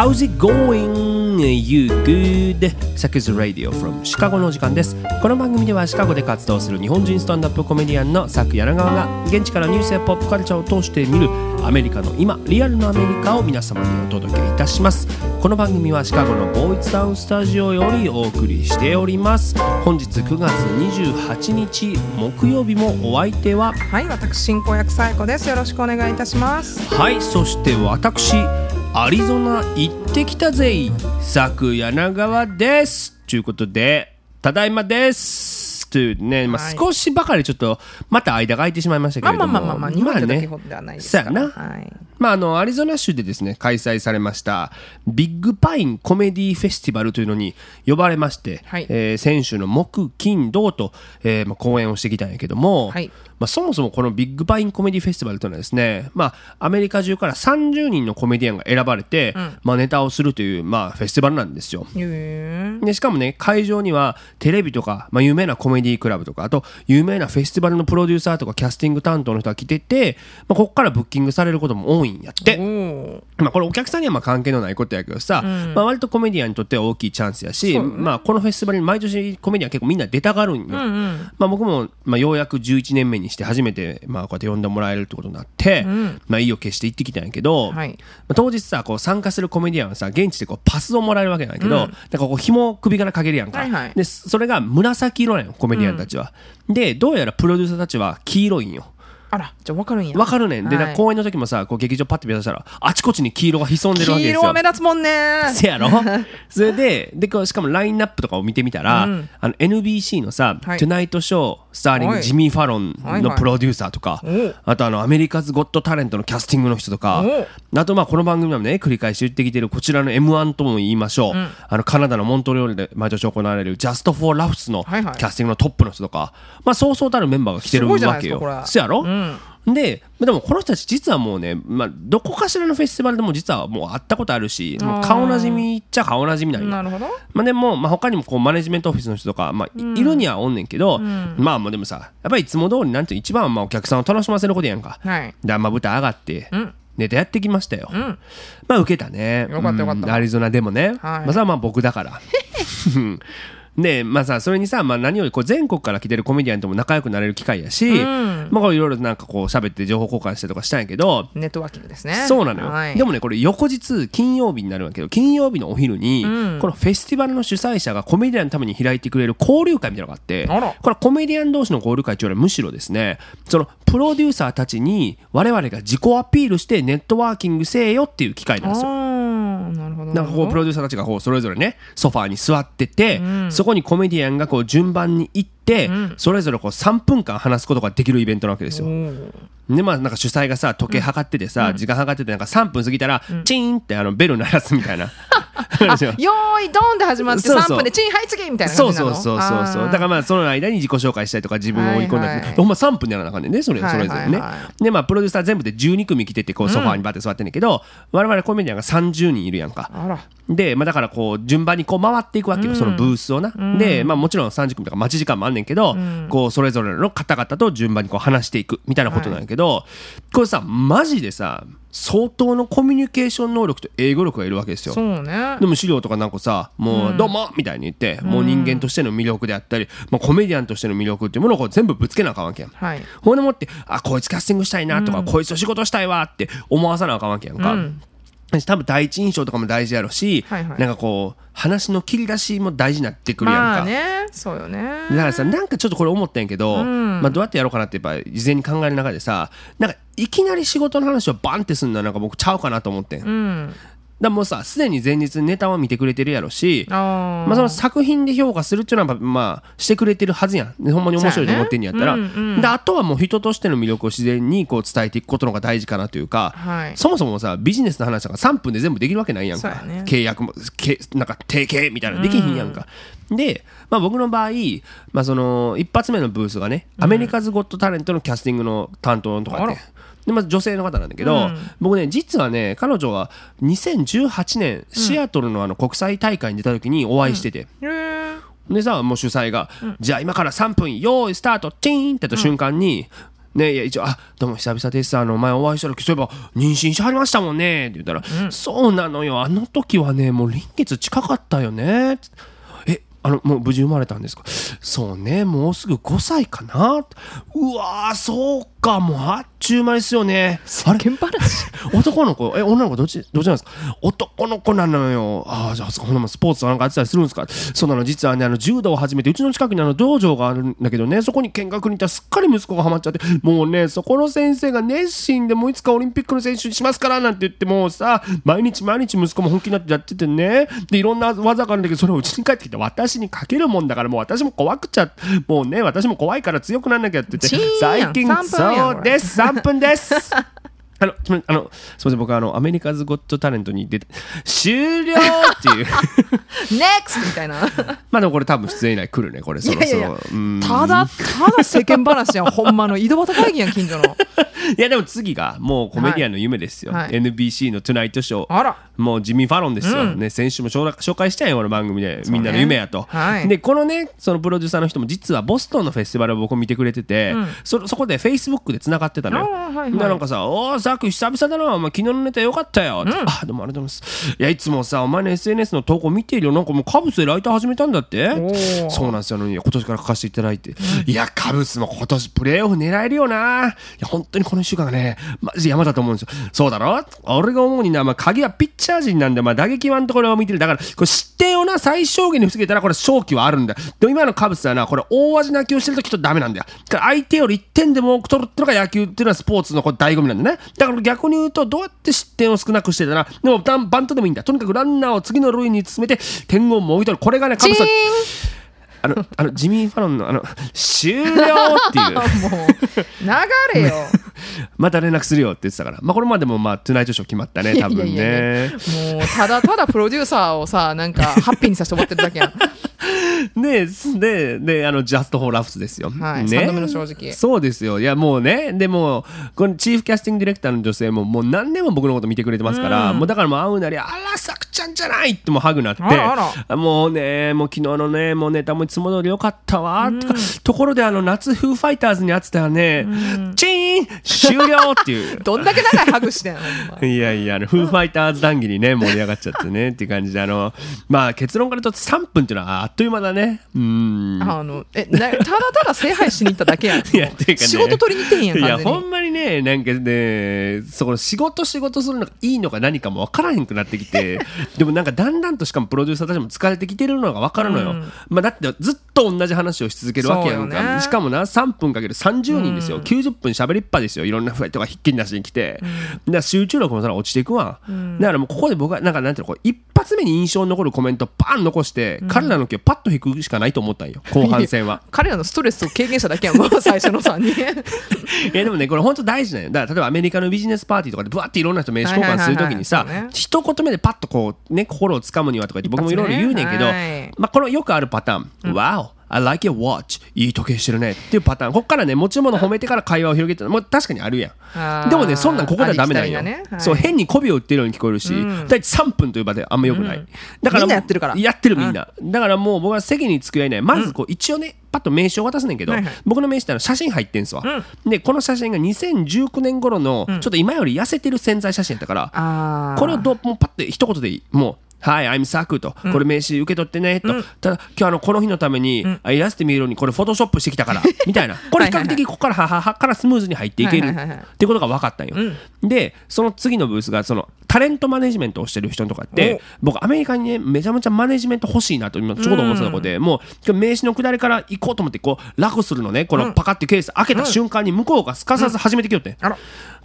How's it going? You good? サクズ Radio from シカゴのお時間ですこの番組ではシカゴで活動する日本人スタンダップコメディアンのサク柳川が現地からニュースやポップカルチャーを通して見るアメリカの今リアルのアメリカを皆様にお届けいたしますこの番組はシカゴのボーイズタウンスタジオよりお送りしております本日9月28日木曜日もお相手ははい、私進行役サイコです。よろしくお願いいたします。はいそして私アリゾナ行ってきたぜ佐久柳川です。ということでただいまです。というね、まあ、はい。少しばかりちょっとまた間が空いてしまいましたけれども。まあまあまあまあまあ、日本でだけねほどではないですから。そうやな。はい。まあ、あのアリゾナ州でですね開催されましたビッグパインコメディフェスティバルというのに呼ばれまして、はい。えー先週の木金土と、えーまあ、公演をしてきたんやけども、はい。まあ、そもそもこのビッグパインコメディフェスティバルというのはですね、まあ、アメリカ中から30人のコメディアンが選ばれて、まあ、ネタをするという、まあ、フェスティバルなんですよ。でしかもね会場にはテレビとか、まあ、有名なコメディクラブとかあと有名なフェスティバルのプロデューサーとかキャスティング担当の人が来てて、まあ、ここからブッキングされることも多いんやって。まあ、これお客さんにはまあ関係のないことやけどさ、まあ、割とコメディアンにとっては大きいチャンスやし、まあ、このフェスティバルに毎年コメディアン結構みんな出たがるんよ、まあ、僕もまあようやく11年目にして初めてまあこうやって呼んでもらえるってことになって、まあ、意を決して行ってきたんやけど、はい。まあ、当日さこう参加するコメディアンはさ現地でこうパスをもらえるわけなんやけど、なんかこう紐を首からかけるやんか、はいはい。でそれが紫色なんよコメディアンたちは、でどうやらプロデューサーたちは黄色いんよあら、じゃあ分かるんや。わかるね。んで、はい。公演の時もさこう劇場パッて目指したらあちこちに黄色が潜んでるわけですよ。黄色は目立つもんね。せやろ？それででこうしかもラインナップとかを見てみたら、あの NBC のさ「はいトゥナイトショー」スターリングはい。ジミー・ファロンはいはい。のプロデューサーとか、おあとあのアメリカズ・ゴット・タレントのキャスティングの人とかあとまあこの番組でもね繰り返し言ってきてるこちらの m 1とも言いましょう、あのカナダのモントリオールで毎年行われるジャスト・フォー・ラフスのはいはい。キャスティングのトップの人とか、まあそうそうたるメンバーが来てるすごいじゃなわけよいですかこれ。そやろ、ででもこの人たち実はもうね、まあ、どこかしらのフェスティバルでも実はもう会ったことあるしもう顔なじみっちゃ顔なじみなんよ。なるほど。まあ、でも、まあ、他にもこうマネジメントオフィスの人とか、まあいいるにはおんねんけど、まあまあでもさやっぱりいつも通りなんて一番はまあお客さんを楽しませることやんか、はい。でまあ舞台上がって、ん。ネタやってきましたよ、まあ受けたね。よかったよかった。うん。アリゾナでもね、はい。まあそれはまあ僕だから でまあさそれにさ、まあ、何よりこう全国から来てるコメディアンとも仲良くなれる機会やし、まあこれいろいろなんかこう喋って情報交換したりとかしたんやけどネットワーキングですね。そうなのよ、はい。でもねこれ翌日金曜日になるんだけど金曜日のお昼に、このフェスティバルの主催者がコメディアンのために開いてくれる交流会みたいなのがあってこれコメディアン同士の交流会というよりはむしろですねそのプロデューサーたちに我々が自己アピールしてネットワーキングせえよっていう機会なんですよなるほど。なんかこうプロデューサーたちがこうそれぞれねソファーに座ってて、そこにコメディアンがこう順番に行って、それぞれこう3分間話すことができるイベントなわけですよ。でまあなんか主催がさ時計計っててさ、時間計っててなんか3分過ぎたら、チーンってあのベル鳴らすみたいな。よーい、ドンって始まってそうそう。3分でチン、はい、次みたいなそうそうそうそうそう。だからまあその間に自己紹介したりとか自分を織り込んだり、はいはいほんま3分でやらなあかんねんねそれそれぞれね、はい。はいはでまあプロデューサー全部で12組来ててこうソファーにバッて座ってんねんけど、我々コメディアンが30人いるやんか。で、まあ、だからこう順番にこう回っていくわけよ、そのブースをな。で、まあ、もちろん30組とか待ち時間もあんねんけど、こうそれぞれの方々と順番にこう話していくみたいなことなんやけど、これさマジでさ相当のコミュニケーション能力と英語力がいるわけですよ。そうねで。も資料とかなんかさ、もう、どうもみたいに言って、もう人間としての魅力であったり、まあ、コメディアンとしての魅力っていうものをこう全部ぶつけなあかんわけやん。はい。ほんでもって、あ、こいつキャスティングしたいなとか、こいつと仕事したいわって思わさなあかんわけやんか。多分第一印象とかも大事やろし、はいはいなんかこう、話の切り出しも大事になってくるやんか。まあね、そうよね。だからさなんかちょっとこれ思ったんやけど、まあ、どうやってやろうかなってやっぱ事前に考える中でさなんかいきなり仕事の話をバンってすんのはなんか僕ちゃうかなと思ってん、だからもうさすでに前日にネタは見てくれてるやろしあまあ、その作品で評価するっていうのはまあしてくれてるはずやん。でほんまに面白いと思ってんやったら、そうやねであとはもう人としての魅力を自然にこう伝えていくことの方が大事かなというか、はい。そもそもさビジネスの話とか3分で全部できるわけないやんか、ね契約もけなんか提携みたいなできひんやんか、で、まあ、僕の場合、まあ、その一発目のブースがね、アメリカズ・ゴット・タレントのキャスティングの担当とかってでまず女性の方なんだけど、僕ね実はね彼女は2018年シアトルのあの国際大会に出た時にお会いしてて、でさもう主催が、じゃあ今から3分用意スタートチーンってやった瞬間に、ねいや一応「あどうも久々です。あの前お会いした時そういえば妊娠しはりましたもんね」って言ったら「そうなのよ。あの時はねもう臨月近かったよね」えあのもう無事生まれたんですか？そうねもうすぐ5歳かな。うわーそうかもうあっちゅう間ですよね。話男の子？え女の子どっち？どっちなんですか？男の子なのよ。ああじゃあそほんなもんスポーツなんかやってたりするんですか？そうなの実はねあの柔道を始めてうちの近くにあの道場があるんだけどねそこに見学に行ったらすっかり息子がハマっちゃってもうねそこの先生が熱心でもういつかオリンピックの選手にしますからなんて言ってもうさ毎日毎日息子も本気になってやっててね。でいろんな技があるんだけどそれをうちに帰ってきて私にかけるもんだからもう私も怖くちゃもうね私も怖いから強くなんなきゃって言って最近3分やんそうです3分ですあの、すみあの、すみません、僕はあの、アメリカズ・ゴット・タレントに出て、終了っていう。NEXT みたいな まあでもこれ多分出演以来来るね、これそろそろ。ただただ世間話やんほんまの井戸端会議やん近所の いやでも次がもうコメディアンの夢ですよ。はいはい NBC のトゥナイトショー。あらもうジミー・ファロンですよ。うんね、先週も紹紹介したよ、この番組で。ねみんなの夢やと。はいで、このね、そのプロデューサーの人も実はボストンのフェスティバルを僕見てくれてて、うんそそこで Facebook で繋がってたのよ。はいはいでなんかさ「おーザック久々だな。お前昨日のネタよかったよ」ってあどうもありがとうございます」いやいつもさお前の SNS の投稿見てるよ。なんかもうカブスでライター始めたんだって？ー。そうなんですよ。あの今年から書かせていただいて、いやカブスも今年プレーオフ狙えるよな。いや本当にこの1週間がねマジ山だと思うんですよ。そうだろ？俺が思うにな、まあ、鍵はピッチャー陣なんで、まあ、打撃はのところを見てる。だからこれ失点をな最小限に防げたらこれ勝機はあるんだよ。でも今のカブスはなこれ大味泣きをしてるときとダメなんだよ。だから相手より1点でも多く取るっていうのが野球っていうのはスポーツのこれ醍醐味なんだねだから逆に言うとどうやって失点を少なくしてたらでもバントでもいいんだ。とにかくランナーを次の塁に進めて点をもぎ取る。これがねカブスはあの あのジミー・ファロンのあの終了っていう。もう流れよ。また連絡するよって言ってたから。まあこれまでもまあトゥナイトショー決まったね多分いやいやいね。やもうただただプロデューサーをさなんかハッピーにさせて終わってるだけやん。で、で、で、あの、ジャスト・フォー・ラフスですよ。はいね。三度目の正直。そうですよ。いや、もうね、でも、このチーフキャスティングディレクターの女性も、もう何年も僕のこと見てくれてますから、もうだからもう会うなり、あら、さくちゃんじゃないってもうハグなって、あらあもうね、もう昨日のね、もうネタもいつも通りよかったわ、とか、ところであの、夏フーファイターズに会ってたらね、チーン終了っていう。どんだけ長いハグしてんのいやいや、あの、フーファイターズ談義にね、盛り上がっちゃってね、っていう感じで、あの、まあ、結論から言うと3分っていうのはあっという間だね。うーん。あのえなただただ聖杯しに行っただけやん いやっていうかね仕事取りに行ってんやんいや、ほんまにね、なんかね、そこの仕事仕事するのがいいのか何かも分からへんくなってきて、でもなんかだんだんとしかもプロデューサーたちも疲れてきてるのが分かるのよ。まあだってずっと同じ話をし続けるわけやんか。ねしかもな、3分かける30人ですよ。90分喋りっぱですよ。いろんなフライトがひっきりなしに来て。だから集中力もそら落ちていくわ。だからもうここで僕は、なんかなんていうの、こう一発目に印象に残るコメントバーン残して、彼らの気をパッと引くしかないと思ったんよ。後半戦は。彼らのストレスを軽減しただけやんもう 最初の3人いやでもねこれ本当大事だよだから例えばアメリカのビジネスパーティーとかでブワっていろんな人名刺交換するときにさ一言目でパッとこうね心をつかむにはとか言って僕もいろいろ言うねんけど、はいまあこのよくあるパターン、Wow I like your watch. いい時計してるね。っていうパターン。こっからね持ち物褒めてから会話を広げてもう確かにあるやん。でもねそんなんここではダメなんよ、ね。はい。そう変に媚びを売ってるように聞こえるし、大体3分という場であんまよくない、だからみんなやってるから。やってるみんな、だからもう僕は席に着くやいない。まずこう一応ねパッと名刺を渡すねんけど、僕の名刺ってあの写真入ってんすわ、でこの写真が2019年頃のちょっと今より痩せてる潜在写真やったから、これをどもうパッて一言でいい。もうはい、I'm サクと、これ名刺受け取ってね、と、ただ、今日あの、この日のために、あイラスト見るのに、これフォトショップしてきたから、みたいな。これ比較的、ここから、はははからスムーズに入っていける、っていうことが分かったんよ。で、その次のブースが、その、タレントマネジメントをしてる人とかって、僕、アメリカにね、めちゃめちゃマネジメント欲しいなと、今、ちょうど思ってたところで、もう、今日名刺の下りから行こうと思って、こう、楽するのね、このパカってケース開けた瞬間に、向こうがすかさず始めてきよって。あら。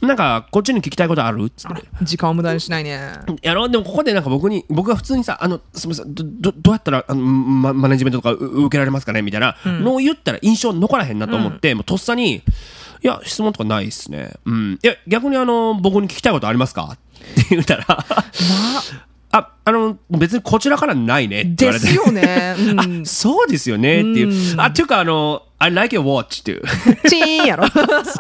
なんか、こっちに聞きたいことある？っつって。時間を無駄にしないね。やろでもここでなんか僕に僕が普通にさあのすみませんどどどうやったらあのママネジメントとかう受けられますかね？みたいな。のを言ったら印象残らへんなと思って、もうとっさに「いや質問とかないっすね」うん「いや逆にあの僕に聞きたいことありますか?」って言ったらあ。あの別にこちらからないねって言われて。ですよね、うん。あそうですよねっていう、あっていうかあの I like your watch っていうチーンやろ。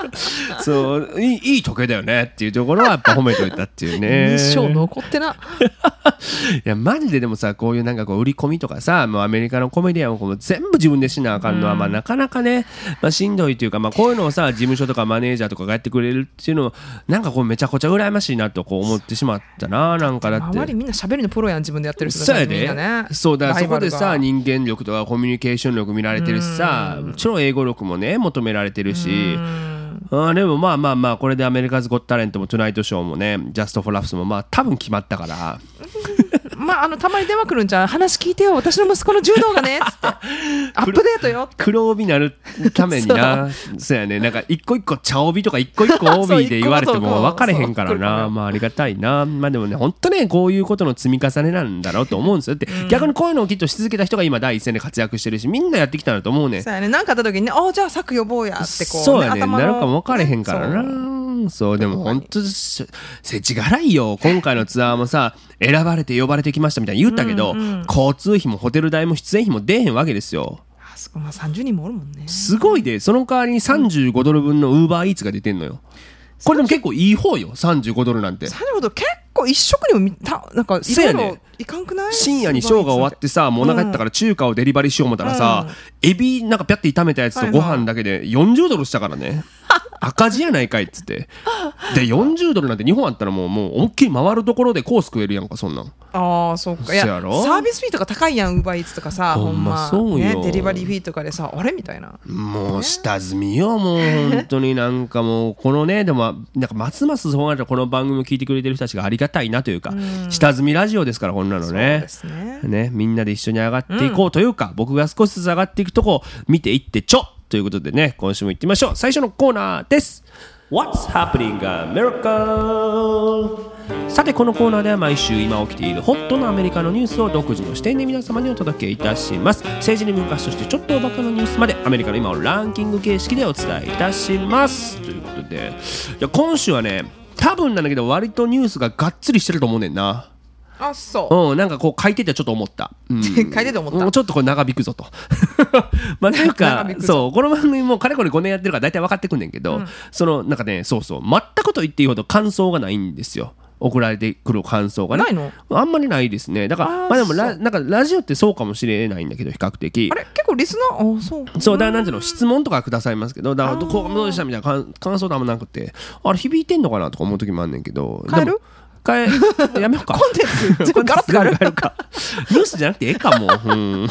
そういいいい時計だよねっていうところはやっぱ褒めといたっていうね。一生残ってな。いやマジででもさこういうなんかこう売り込みとかさもうアメリカのコメディアンを全部自分でしなあかんのは、まあなかなかね、まあ、しんどいというか、まあ、こういうのをさ事務所とかマネージャーとかがやってくれるっていうのなんかこうめちゃくちゃ羨ましいなとこう思ってしまったななんかだって。周りみんな喋りのプロやん自分でやってる人そうやで、ね。そうだそこでさ人間力とかコミュニケーション力見られてるしさもちろん英語力もね求められてるし。あーでもまあまあまあこれでアメリカズ・ゴット・タレントもトゥナイトショーもねジャスト・フォー・ラフスもまあ多分決まったから まああのたまに電話来るんじゃん。話聞いてよ。私の息子の柔道がね。っ つって。アップデートよ。黒帯になるためにな。そうやね。なんか一個一個茶帯とか一個一個帯で言われても分かれへんからな。まあありがたいな。まあでもね本当ねこういうことの積み重ねなんだろうと思うんですよ。って逆にこういうのをきっとし続けた人が今第一線で活躍してるしみんなやってきたんだと思うね。そうやね。何かあった時にねあじゃあ策呼ぼうやってこうそうやね。なるかも分かれへんからな。そうでも本当せせちがらいよ。今回のツアーもさ選ばれて呼ばれてきましたみたいに言ったけど、交通費もホテル代も出演費も出えへんわけですよ。あそこまあ30人もおるもんね。すごいでその代わりに35ドル分のウーバーイーツが出てんのよ。これでも結構いい方よ35ドルなんて。なるほど結構一食にもみたなんかいろいそうやねろいかんくない？深夜にショーが終わってさもうお腹減ったから中華をデリバリーしよう思ったらさ、エビなんかピャって炒めたやつとご飯だけで40ドルしたからね 赤字やないかいっつって。で40ドルなんて日本あったらもうもう思いっきり回るところでコース食えるやんかそんなん。ああそうか。いやそうやろ？サービスフィーとか高いやんウーバーイーツとかさほんまほんま。そうよ。ねデリバリーフィーとかでさあれみたいな。もう下積みよもう本当になんかもうこのねでもなんかますますそうなったらこの番組を聞いてくれてる人たちがありがたいなというか下積みラジオですからこんなのそうねですね。ねみんなで一緒に上がっていこうというか、僕が少しずつ上がっていくとこを見ていってちょということでね今週も行ってみましょう。最初のコーナーです。What's happening America? さてこのコーナーでは毎週今起きているホットなアメリカのニュースを独自の視点で皆様にお届けいたします。政治に文化史としてちょっとおバカなニュースまでアメリカの今をランキング形式でお伝えいたします。ということでいや今週はね多分なんだけど割とニュースががっつりしてると思うねんなあそう。うん、なんかこう書いててちょっと思った。うん、書いてて思った。ちょっとこれ長引くぞと。まあなんかそうこの番組もかれこれ5年やってるから大体分かってくんねんけど、そのなんかねそうそう。全くと言っていいほど感想がないんですよ。送られてくる感想がね。ないの？あんまりないですね。だからまあでもラなんかラジオってそうかもしれないんだけど比較的。あれ？結構リスナー？あそう。そうだからなんていうの質問とかくださいますけどだからこうどうでしたみたいな感感想とあんまなくて。あれ響いてんのかな？とか思う時もあんねんけど。変える？でも変え やめようか。コンテンツガラッと変える。か。ニュースじゃなくてええかもう、うん、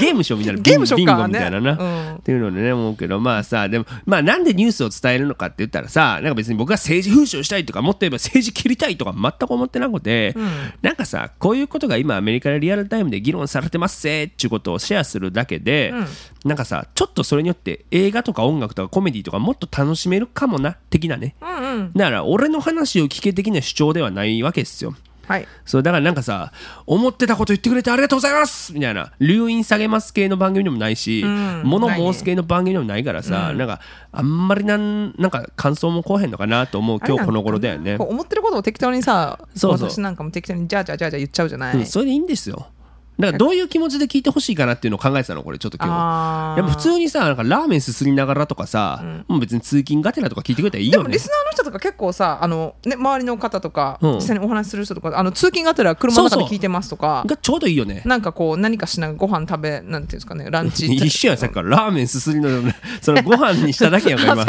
ゲームショーみたいなゲームショーかビンゴみたいなな、ね。うん。っていうのでね思うけどまあさでもまあなんでニュースを伝えるのかって言ったらさなんか別に僕が政治風刺をしたいとかもっと言えば政治切りたいとか全く思ってなくて、なんかさこういうことが今アメリカでリアルタイムで議論されてますぜっていうことをシェアするだけで、なんかさちょっとそれによって映画とか音楽とかコメディとかもっと楽しめるかもな的なね、うんうん。だから俺の話を聞け的な主張ではないわけですよ。はい。そうだからなんかさ思ってたこと言ってくれてありがとうございますみたいな。留飲下げます系の番組でもないし、ん。物申す系の番組でもないからさ、なん。かあんまりなんなんか感想も来おへんのかなと思う今日この頃だよね。こう思ってることを適当にさそうそう。私なんかも適当にじゃあじゃあじゃあじゃあ言っちゃうじゃない、うん、それでいいんですよだからどういう気持ちで聞いてほしいかなっていうのを考えてたのこれちょっと今日。やっぱ普通にさなんかラーメンすすりながらとかさ、もう別に通勤がてらとか聞いてくれたらいいよね。でもリスナーの人とか結構さあの、ね、周りの方とか、うん。実際にお話しする人とかあの通勤がてら車の中で聞いてますとかがちょうどいいよね。なんかこう何かしながらご飯食べなんていうんですかねランチ。一緒やんさっきから。ラーメンすすりの そのご飯にしただけやんか今。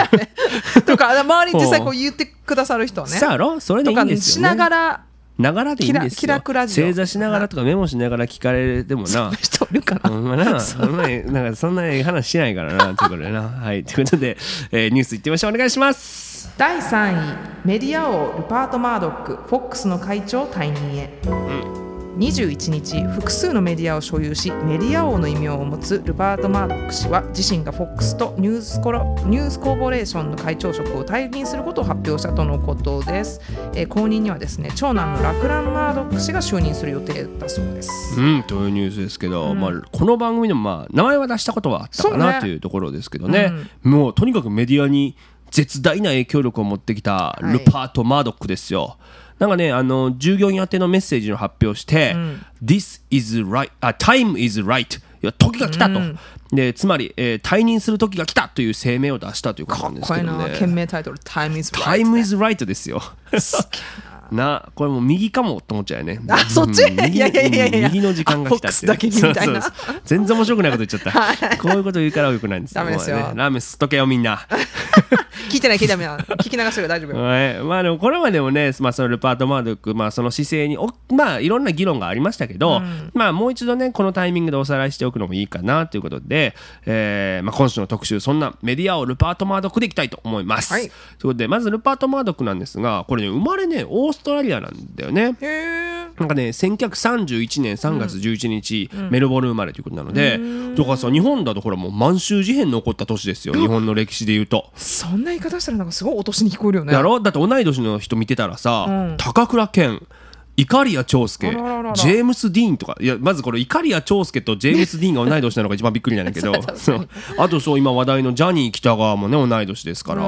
とか周りに実際こう言ってくださる人はね。さあやろそれでいいんですよ、ね、しながらながらでいいんですよ。キラジオ。正座しながらとかメモしながら聞かれてもな。人いるかな、ほんまな、そんななんかそんなええ話しないからな、ということでな。はい、ということで、えーニュースいってみましょう。お願いします。第3位メディア王ルパート・マードックフォックスの会長退任へ、21日複数のメディアを所有しメディア王の異名を持つルパート・マードック氏は自身がフォックスとニュースコラニュースコーポレーションの会長職を退任することを発表したとのことです、えー後任にはですね長男のラクラン・マードック氏が就任する予定だそうです。うん、というニュースですけど、まあ、この番組でも、まあ、名前は出したことはあったかそうね。なというところですけどね、もうとにかくメディアに絶大な影響力を持ってきたルパート・マードックですよ。なんかね、あの従業員宛てのメッセージを発表して、This is right, あ Time is right や時が来たと、うん。でつまり、えー退任する時が来たという声明を出したということなんですこれのけどね懸命タイトル「Time is Right」Time is right ですよ。なこれもう右かもと思っちゃうよね。あそっち？うん右いやいやいやいや。右の時間が来たって、だけにみたいな。全然面白くないこと言っちゃった。こういうこと言うからよくないんですよ。ダメですよ。ねラーメン吸っとけよみんな。聞いてない聞いてない。聞き流してる大丈夫よ。はい。まあでもこれまでもね、まあ、そのルパート・マードック、まあ、その姿勢におまあいろんな議論がありましたけど、まあもう一度ねこのタイミングでおさらいしておくのもいいかなということで、えーまあ、今週の特集そんなメディアをルパート・マードックでいきたいと思います。はい。ということでまずルパート・マードックなんですがこれね生まれねオーストラリアなんだよね。なんかね1931年3月11日、メルボルン生まれということなので、だからさ日本だとほらもう満州事変の起こった年ですよ日本の歴史で言うと。そんな言い方したらなんかすごいお年に聞こえるよね。だろ？だって同い年の人見てたらさ、うん。高倉健イカリア長介ジェームス・ディーンとかいやまずこれイカリア長介とジェームス・ディーンが同い年なのが一番びっくりなんだけど。あとそう今話題のジャニー北川もね同い年ですから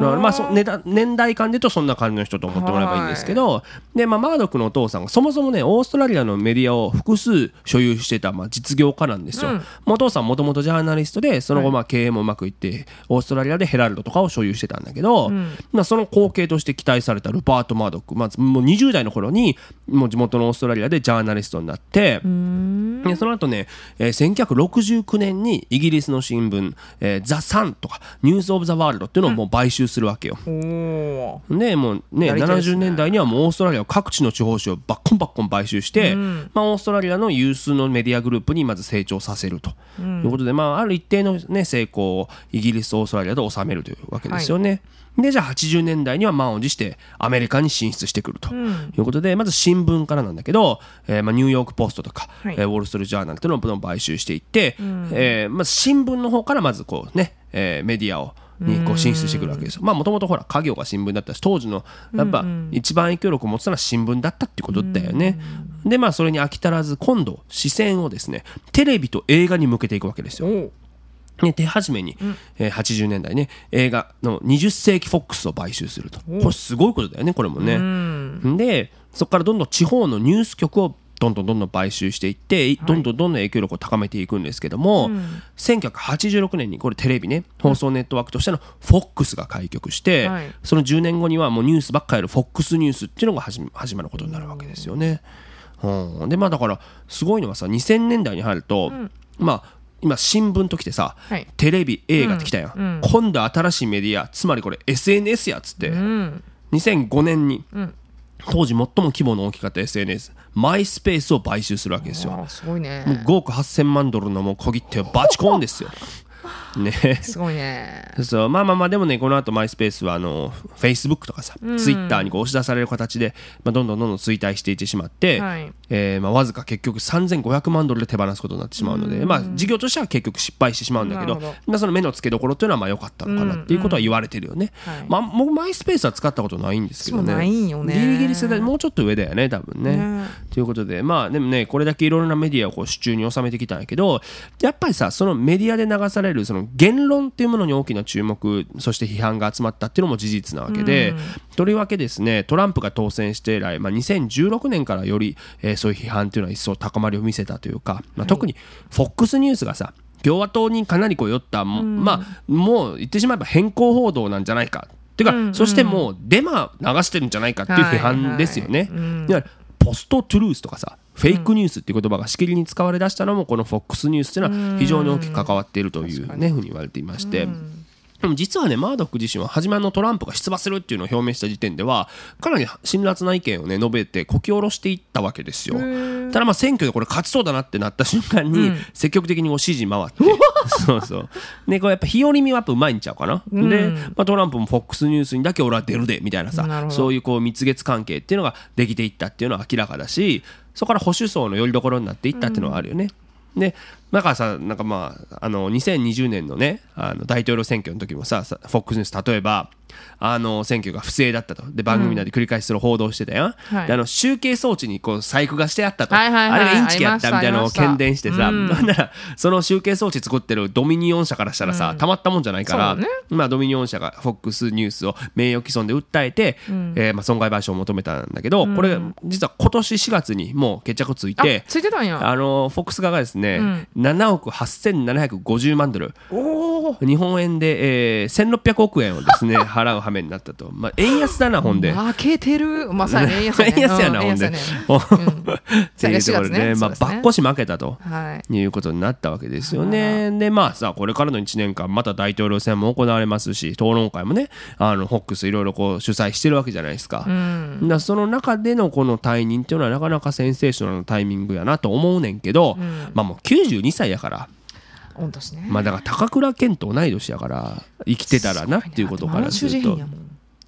まあそ年代年代間でとそんな感じの人と思ってもらえばいいんですけど、でまあ、マードックのお父さんがそもそもねオーストラリアのメディアを複数所有してた、まあ、実業家なんですよ、うん。まあお父さんもともとジャーナリストでその後まあ経営もうまくいってオーストラリアでヘラルドとかを所有してたんだけど、まあ、その後継として期待されたルパート・マードック、まずもう20代の頃にもう地元のオーストラリアでジャーナリストになってでその後ね、えー1969年にイギリスの新聞「えーザ・サンとか「ニュース・オブ・ザ・ワールド」っていうのをもう買収するわけよ。でもうねね。70年代にはもうオーストラリア各地の地方紙をバッコンバッコン買収して、まあ、オーストラリアの有数のメディアグループにまず成長させると。いうことで、まあ、ある一定の、ね、成功をイギリスオーストラリアで収めるというわけですよね。でじゃあ80年代には満を持してアメリカに進出してくると。いうことで、まず新聞からなんだけど、えーまあ、ニューヨーク・ポストとか、はい。えーウォール・ストリート・ジャーナルというのをどんどん買収していって、えーまず新聞の方からまずこうね、えーメディアをにこう進出してくるわけですよ。まあもともとほら家業が新聞だったし当時のやっぱ一番影響力を持ってたのは新聞だったっていうことだよね。でまあそれに飽き足らず今度視線をですねテレビと映画に向けていくわけですよ。おね、手始めに、えー80年代ね映画の20世紀フォックスを買収するとこれすごいことだよねこれもね。でそこからどんどん地方のニュース局をどんどんどんどん買収していってどんどんどんどん影響力を高めていくんですけども、1986年にこれテレビね放送ネットワークとしての FOX が開局して、はい。その10年後にはもうニュースばっかりやる FOX ニュースっていうのが始まることになるわけですよね。うん、でまあだからすごいのはさ2000年代に入ると、まあ今新聞ときてさ、はい。テレビ映画ってきたやん、今度新しいメディアつまりこれ SNS やっつって、うん。2005年に、当時最も規模の大きかった SNS マイスペースを買収するわけですよ。あすごいね。もう5億8000万ドルのもう小切手をバチコーンですよね。すごいね。そうまあまあまあでもねこの後マイスペースはあのフェイスブックとかさ、ツイッターにこう押し出される形で、まあ、どんどんどんどん衰退していってしまって、はい。えーまあ、わずか結局3500万ドルで手放すことになってしまうので、まあ、事業としては結局失敗してしまうんだけどまあ、その目の付けどころっていうのはまあ良かったのかなっていうことは言われてるよね、はい。まあ、僕マイスペースは使ったことないんですけどね。ないんよね。ギリギリ世代もうちょっと上だよね多分ね。ね。ということでまあでもねこれだけいろいろなメディアをこう手中に収めてきたんやけどやっぱりさそのメディアで流されるその言論っていうものに大きな注目そして批判が集まったっていうのも事実なわけで、とりわけですねトランプが当選して以来、まあ、2016年からより、えーそういう批判っていうのは一層高まりを見せたというか、まあ、特に FOX ニュースがさ共和党にかなりこう寄った、まあもう言ってしまえば変更報道なんじゃないか。っていうか、そしてもうデマ流してるんじゃないかっていう批判ですよね。はいはいうんポストトゥルースとかさフェイクニュースっていう言葉がしきりに使われ出したのもこの FOX ニュースっていうのは非常に大きく関わっているというねふうに言われていまして。でも実はねマードック自身は初めのトランプが出馬するっていうのを表明した時点ではかなり辛辣な意見をね述べてこき下ろしていったわけですよ。ただまあ選挙でこれ勝ちそうだなってなった瞬間に積極的にこう支持回って そうそう。でこれやっぱ日和見はやっぱうまいんちゃうかな、で、まあ、トランプも FOX ニュースにだけ俺は出るでみたいなさそういうこう蜜月関係っていうのができていったっていうのは明らかだしそこから保守層のよりどころになっていったっていうのはあるよね。でだからさなんかまああの2020年のねあの大統領選挙の時もささ FOX ニュース例えばあの選挙が不正だったと。で番組内で繰り返しそれを報道してたよ、はい。であの集計装置にこう細工がしてあったと、はいはいはい。あれがインチキやったみたいなのを喧伝してさ、うん。その集計装置作ってるドミニオン社からしたらさ、たまったもんじゃないから、ね。まあ、ドミニオン社が FOX ニュースを名誉毀損で訴えて、えーまあ、損害賠償を求めたんだけど、これ実は今年4月にもう決着ついてあついてたんや。あの FOX 側がですね、7億8750万ドル。日本円で、えー、1600億円をですね 払う羽目になったと、まあ、円安だなほんで。負けてる。まさに 円安やね。円安やなうん。ほんで。ね っていうところでね、まあ、ばっこしし負けたと。はい。いうことになったわけですよね。でまあさこれからの1年間また大統領選も行われますし討論会もねあのホックスいろいろこう主催してるわけじゃないですか。だからその中でのこの退任っていうのはなかなかセンセーショナルなタイミングやなと思うねんけど、まあもう92歳やから。御年ね。まあだから高倉健と同い年やから生きてたらなっていうことからすると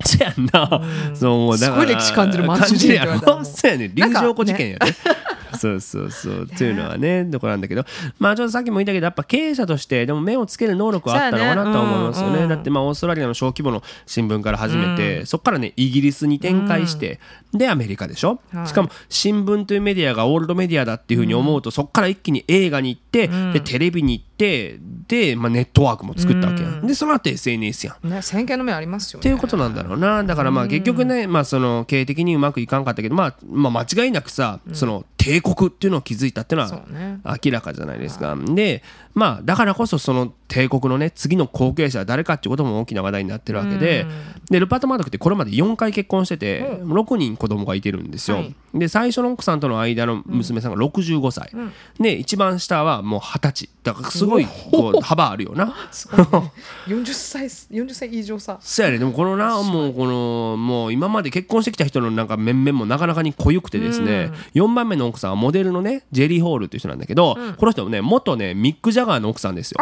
そやんな、そうもう。だからすごい歴史感じる満州事変って言われたらもう。そうやねなんか龍城湖事件やね。そうそうそう。っていうのはねところなんだけど。まあちょっとさっきも言ったけどやっぱ経営者としてでも目をつける能力はあったのかなとは思いますよね。そうやねうんうん。だってまあオーストラリアの小規模の新聞から始めて、そこからねイギリスに展開して、でアメリカでしょ、はい。しかも新聞というメディアがオールドメディアだっていうふうに思うと、そこから一気に映画に行って、でテレビに行ってで、まあ、ネットワークも作ったわけやん、でその後 SNS やん。ね先見の目ありますよね。っていうことなんだろうな。だからまあ結局ね、まあ、その経営的にうまくいかんかったけど、まあ、まあ間違いなくさ、その帝国っていうのを築いたっていうのは明らかじゃないですか。でまあだからこそその帝国のね次の後継者は誰かっていうことも大きな話題になってるわけで,、でルパート・マードックってこれまで4回結婚してて、6人子供がいてるんですよ。はい。で最初の奥さんとの間の娘さんが65歳、で一番下はもう20歳。だからすごいこう幅あるよな。すごいね。40歳40歳以上さ。そうやね。でもこのなもうこのもう今まで結婚してきた人のなんか面々もなかなかに濃ゆくてですね、4番目の奥さんはモデルのねジェリー・ホールっていう人なんだけど、この人もね元ねミック・ジャガーの奥さんですよ。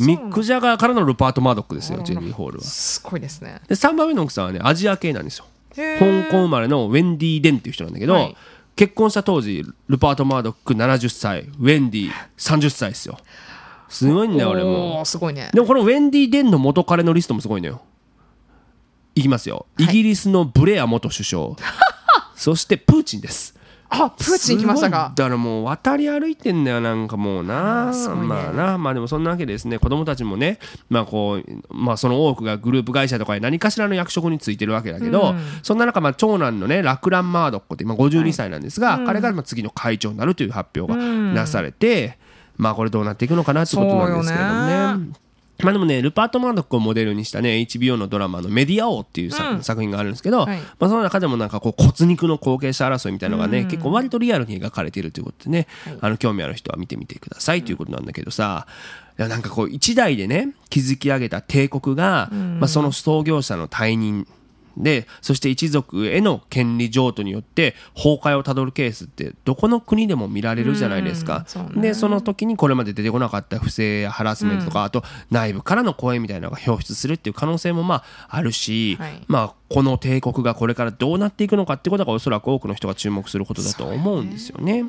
ミック・ジャガーからのルパート・マードックですよジェリー・ホールは。すごいですね。で3番目の奥さんはねアジア系なんですよ。香港生まれのウェンディ・デンっていう人なんだけど、はい。結婚した当時ルパート・マードック70歳ウェンディ30歳ですよ。すごいんだよ俺も。すごいね。でもこのウェンディ・デンの元彼のリストもすごいのよ。いきますよ。イギリスのブレア元首相。そしてプーチンです。あプーチン来ましたか。だからもう渡り歩いてんだよなんかもうな、ね。まあな。まあでもそんなわけでですね子供たちもねまあこうまあその多くがグループ会社とかに何かしらの役職についてるわけだけど、そんな中まあ長男のねラクラン・マードックって今52歳なんですが、彼がまあ次の会長になるという発表がなされて、まあこれどうなっていくのかなってことなんですけれどね。まあでもね、ルパート・マードックをモデルにしたね、HBO のドラマのメディア王っていうさ、作品があるんですけど、はい。まあその中でもなんかこう骨肉の後継者争いみたいなのがね、結構割とリアルに描かれているということでね、あの興味ある人は見てみてくださいということなんだけどさ、いやなんかこう一代でね、築き上げた帝国が、まあその創業者の退任、でそして一族への権利譲渡によって崩壊をたどるケースってどこの国でも見られるじゃないですか。うんそでその時にこれまで出てこなかった不正やハラスメントとか、あと内部からの声みたいなのが表出するっていう可能性もまああるし、はいまあ、この帝国がこれからどうなっていくのかってことがおそらく多くの人が注目することだと思うんですよね。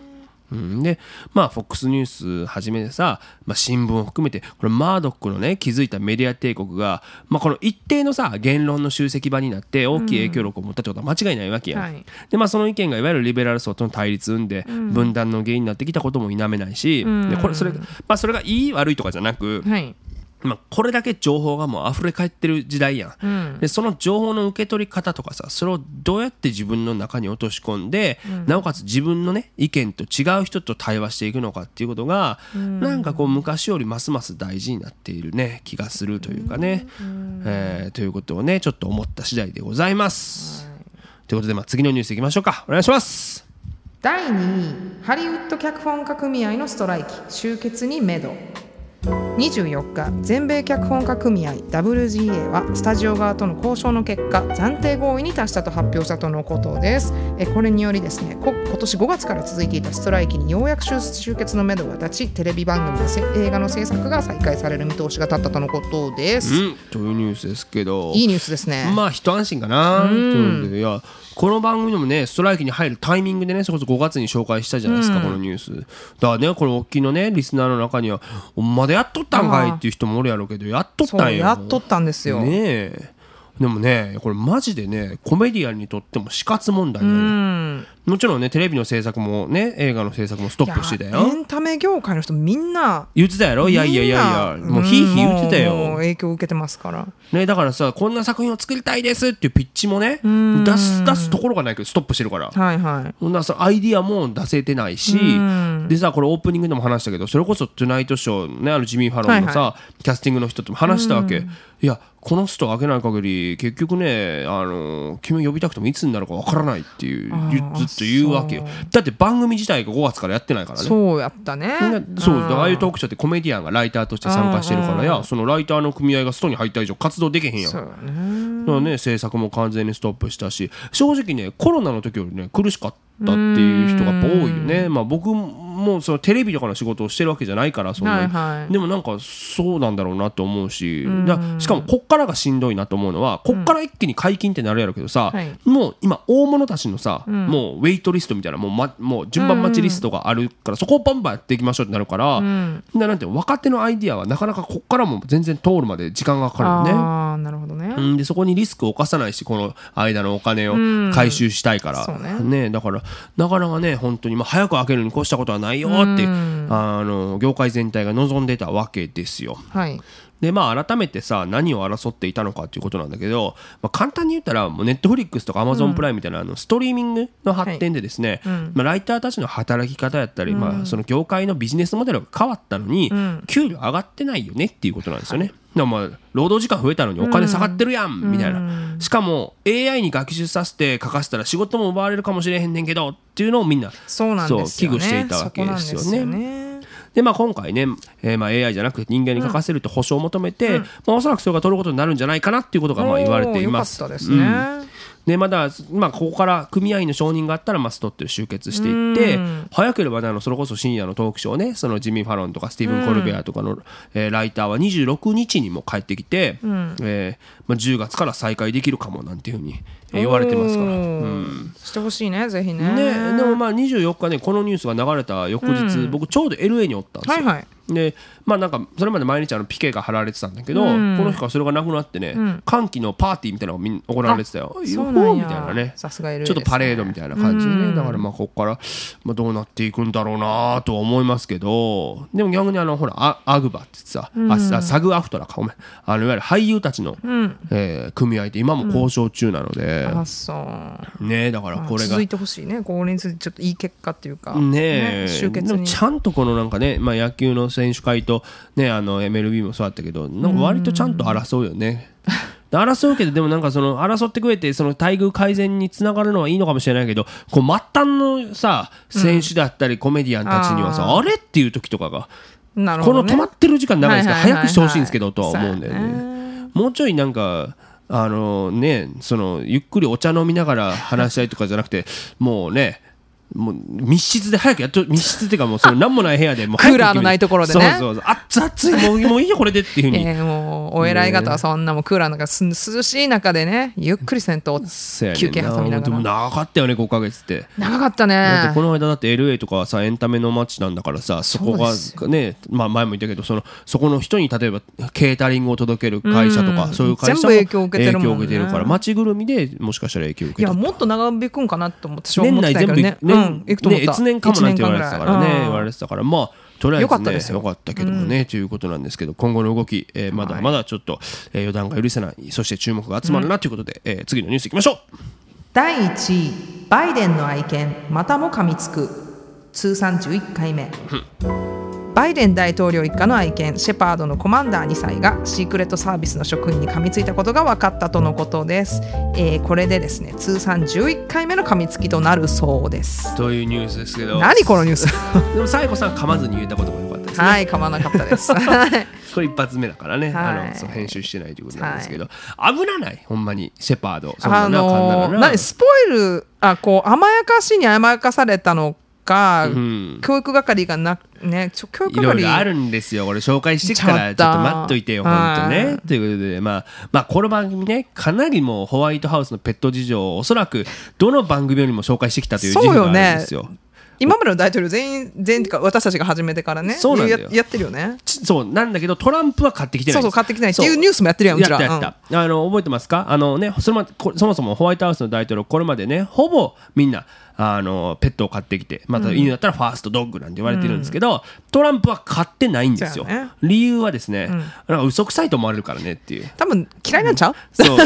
うん、でまあ FOX ニュースはじめでさ、まあ、新聞を含めてこれマードックのね築いたメディア帝国が、まあ、この一定のさ言論の集積場になって大きい影響力を持ったってことは間違いないわけやん、はい。でまあその意見がいわゆるリベラル層との対立を生ん。で分断の原因になってきたことも否めないし、でこれそれまあそれがいい悪いとかじゃなく、はいまあ、これだけ情報がもう溢れ返ってる時代やん、でその情報の受け取り方とかさそれをどうやって自分の中に落とし込んで、なおかつ自分のね意見と違う人と対話していくのかっていうことが、なんかこう昔よりますます大事になっているね気がするというかね、えーということをねちょっと思った次第でござい。ます。ということで、まあ、次のニュースいきましょうか。お願いします。第2位ハリウッド脚本家組合のストライキ。終結にめど24日全米脚本家組合 WGA はスタジオ側との交渉の結果暫定合意に達したと発表したとのことです。えこれによりですねこ今年5月から続いていたストライキにようやく終終結のめどが立ちテレビ番組やせ映画の制作が再開される見通しが立ったとのことです、うん、というニュースですけど。いいニュースですね、まあ一安心かな。うことでいやこの番組でもねストライキに入るタイミングでねそれこそ5月に紹介したじゃないですか、このニュース。だからねこれ大きいのねリスナーの中には「まだやっとったんかい」っていう人もおるやろうけどやっとったんよ。そうやっとったんですよ、ねえでもねこれマジでねコメディアンにとっても死活問題よ、ん。もちろんねテレビの制作もね映画の制作もストップしてたよ。エンタメ業界の人みんな言ってたやろ？いやいやいやいやもうヒーヒー言ってたよ、影響を受けてますから。ね、だからさこんな作品を作りたいですっていうピッチもねん。出す出すところがないけどストップしてるから。はいはい。ほんならそのアイディアも出せてないしん。でさこれオープニングでも話したけどそれこそ「トゥナイトショー」ねあのジミー・ファロンのさ、はキャスティングの人とも話したわけ、いやこの人を開けない限り結局ねあの君を呼びたくてもいつになるかわからないっていうずっと言うわけよ。だって番組自体が5月からやってないからね。そうやったね。ねそうああいうトークショーってコメディアンがライターとして参加してるからやそのライターの組合がストに入った以上活動できへんやん。そうよね。だからね制作も完全にストップしたし。正直ねコロナの時よりね苦しかったっていう人が多いよね。まあ僕もそのテレビとかの仕事をしてるわけじゃないからそんなに、はいはい。でもなんかそうなんだろうなと思うしだしかもこっからがしんどいなと思うのはこっから一気に解禁ってなるやろうけどさ、はい。もう今大物たちのさ、もうウェイトリストみたいなもう,、ま、もう順番待ちリストがあるから、そこをバンバンやっていきましょうってなるから、ん。ななんて若手のアイディアはなかなかこっからも全然通るまで時間がかかるよね。ああなるほどね。うん、でそこにリスクを犯さないしこの間のお金を回収したいから、ね。だからなかなかね本当にまあ早く開けるに越したことはないよって、あの業界全体が望んでたわけですよ。はい。でまあ改めてさ何を争っていたのかっていうことなんだけど、まあ、簡単に言ったらもうネットフリックスとかアマゾンプライムみたいなあのストリーミングの発展でですね、まあ、ライターたちの働き方やったり、まあ、その業界のビジネスモデルが変わったのに、給料上がってないよねっていうことなんですよね。だからまあ労働時間増えたのにお金下がってるやん、みたいな。しかも AI に学習させて書かせたら仕事も奪われるかもしれへんねんけどっていうのをみんなそうなんですよね。危惧していたわけですよね。でまあ、今回ね、えーまあ AI じゃなくて人間に書かせると保証を求めて、まあ、おそらくそれが取ることになるんじゃないかなっていうことがまあ言われています。よかったですね、でまだ、まあ、ここから組合員の承認があったら、まあ、ストって集結していってうん。早ければねあのそれこそ深夜のトークショーねそのジミー・ファロンとかスティーブン・コルベアとかの、えーライターは26日にも帰ってきて、えーまあ、10月から再開できるかもなんていうふうに、えー言われてますから。おー。してほしいねぜひね。ね、でもまあ24日ねこのニュースが流れた翌日、僕ちょうど LA におったんですよ。はいはいでまあなんかそれまで毎日あのピケが貼られてたんだけど、この日からそれがなくなってね、歓喜のパーティーみたいなのがみん行われてたよ。よほーみたいなね。さすがちょっとパレードみたいな感じでね、うん。だからまあここから、まあ、どうなっていくんだろうなとは思いますけどでも逆にあのほらアアグバってさ、ああサグアフトラかごめんあのいわゆる俳優たちの、えー組合って今も交渉中なので、あそう。ねだからこれが。続いてほしいね。これについてちょっといい結果っていうか。ねえ。集結に。でもちゃんとこのなんかね、まあ、野球の選手会と、ね、あの MLB もそうだったけどなんか割とちゃんと争うよね。で争うけどでもなんかその争ってくれてその待遇改善につながるのはいいのかもしれないけどこう末端のさ選手だったりコメディアンたちにはさ、あー。あれっていう時とかが、ね、この止まってる時間長いですか？ら早くしてほしいんですけどとは思うんだよね。もうちょいなんかあのねそのゆっくりお茶飲みながら話したいとかじゃなくてもうねもう密室で早くやっと密室っていうかもうその何もない部屋でも クーラーのないところでね。そうそうそう。熱々もうもういいよこれでっていうふうに、えーもう。お偉い方はそんなもんクーラーなんかす涼しい中でねゆっくりせんとそうやねん休憩挟みながら。長かったよね5ヶ月って。長かったね。この間だって LA とかはさエンタメの街なんだからさそこがね、まあ、前も言ったけどそのそこの人に例えばケータリングを届ける会社とか、うんそういう会社も全部影響を受けてるね。影響を受けてるから街ぐるみでもしかしたら影響を受いやけたもっと長引くんかなと思って年思って内全部、ねうん。行くと思った。ね越年かもなんて言われてたからね一年間ぐらい言われてたからまあとりあえず、ね、よかったですよ。よかったけどもね、ということなんですけど今後の動き、えーまだまだちょっと、えー予断が許せないそして注目が集まるなということで、えー次のニュースいきましょう。第1位バイデンの愛犬またも噛みつく。通算11回目バイデン大統領一家の愛犬シェパードのコマンダー2歳がシークレットサービスの職員に噛みついたことが分かったとのことです、えーこれでですね通算11回目の噛みつきとなるそうです。というニュースですけど。何このニュース？でも最後さん噛まずに言えたことが良かったですね。はい噛まなかったです。は いこれ一発目だからね、はい。あのそう編集してないということなんですけど、危なないほんまにシェパード。そんなあな噛んだらな。のー何スポイルあこう甘やかしに甘やかされたのか、ん。教育係がなねちょ教育いろい係ろあるんですよ、これ紹介してからちちょっと待っといてよ、本当ね。ということで、まあ、まあ、この番組ね、かなりもうホワイトハウスのペット事情をおそらくどの番組よりも紹介してきたという自負があるんですよ。今までの大統領全員全員か私たちが始めてからね。そうなんだよ。ややってるよね。ちそうなんだけどトランプは買ってきてない。そうそう買ってきてない。っていうニュースもやってるやんうやちら。ったやった、あの覚えてますか？あのねそれまこそもそもホワイトハウスの大統領これまでねほぼみんなあのペットを飼ってきてまた犬だったらファーストドッグなんて言われてるんですけど、トランプは買ってないんですよ、ね。理由はですね、なんか嘘くさいと思われるからねっていう。多分嫌いなんちゃう、そう。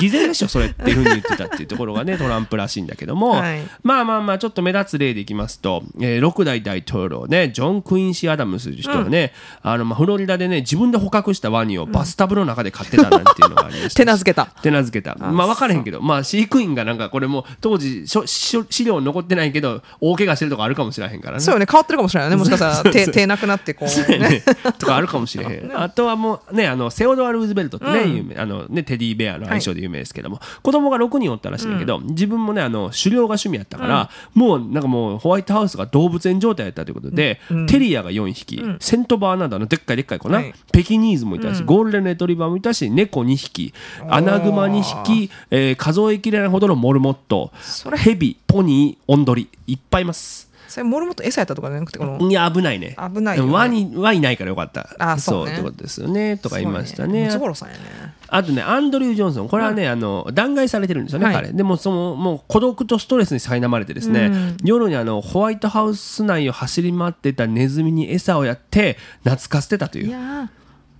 偽善でしょそれっていうふうに言ってたっていうところがね トランプらしいんだけども、はい。まあまあまあちょっと目立つ例でいきますと、えー、6代大統領ねジョン・クインシー・アダムスという人はね、あのまあフロリダでね自分で捕獲したワニをバスタブの中で飼ってたなんていうのがありました 手なずけた。手なずけた。まあ分からへんけど。まあ飼育員がなんかこれも当時しょしょ資料残ってないけど大怪我してるとこあるかもしれへんからね。そうよね。変わってるかもしれないよね。もしかしたら 手手なくなってこう ね。ね、とかあるかもしれへん。あとはもうね、あの、セオドア・ルーズベルトってね、有名、あのね、テディベアの愛称で有名ですけども、子供が6人おったらしいんだけど、自分もね、あの、狩猟が趣味やったから、もうなんかもうホワイトハウスが動物園状態やったということで、テリアが4匹、セントバーナードのでっかいでっかい子な、はい。ペキニーズもいたし、ゴールデンレトリバーもいたし、猫2匹、アナグマ2匹、えー数えきれないほどのモルモットそれ、ヘビ、ポニー、オンドリ、いっぱいいます。それモルモット餌やったとかじゃなくてこのいや危ないね。危ないよね。ワニはいないからよかった。あそうね。ってことですよねとか言いましたね。ムツゴロウさんやね。あとねアンドリュー・ジョンソン。これはね、あの弾劾されてるんですよね、はい。彼。でもそのもう孤独とストレスに苛まれてですね、夜にあのホワイトハウス内を走り回ってたネズミに餌をやって懐かせてたという。いや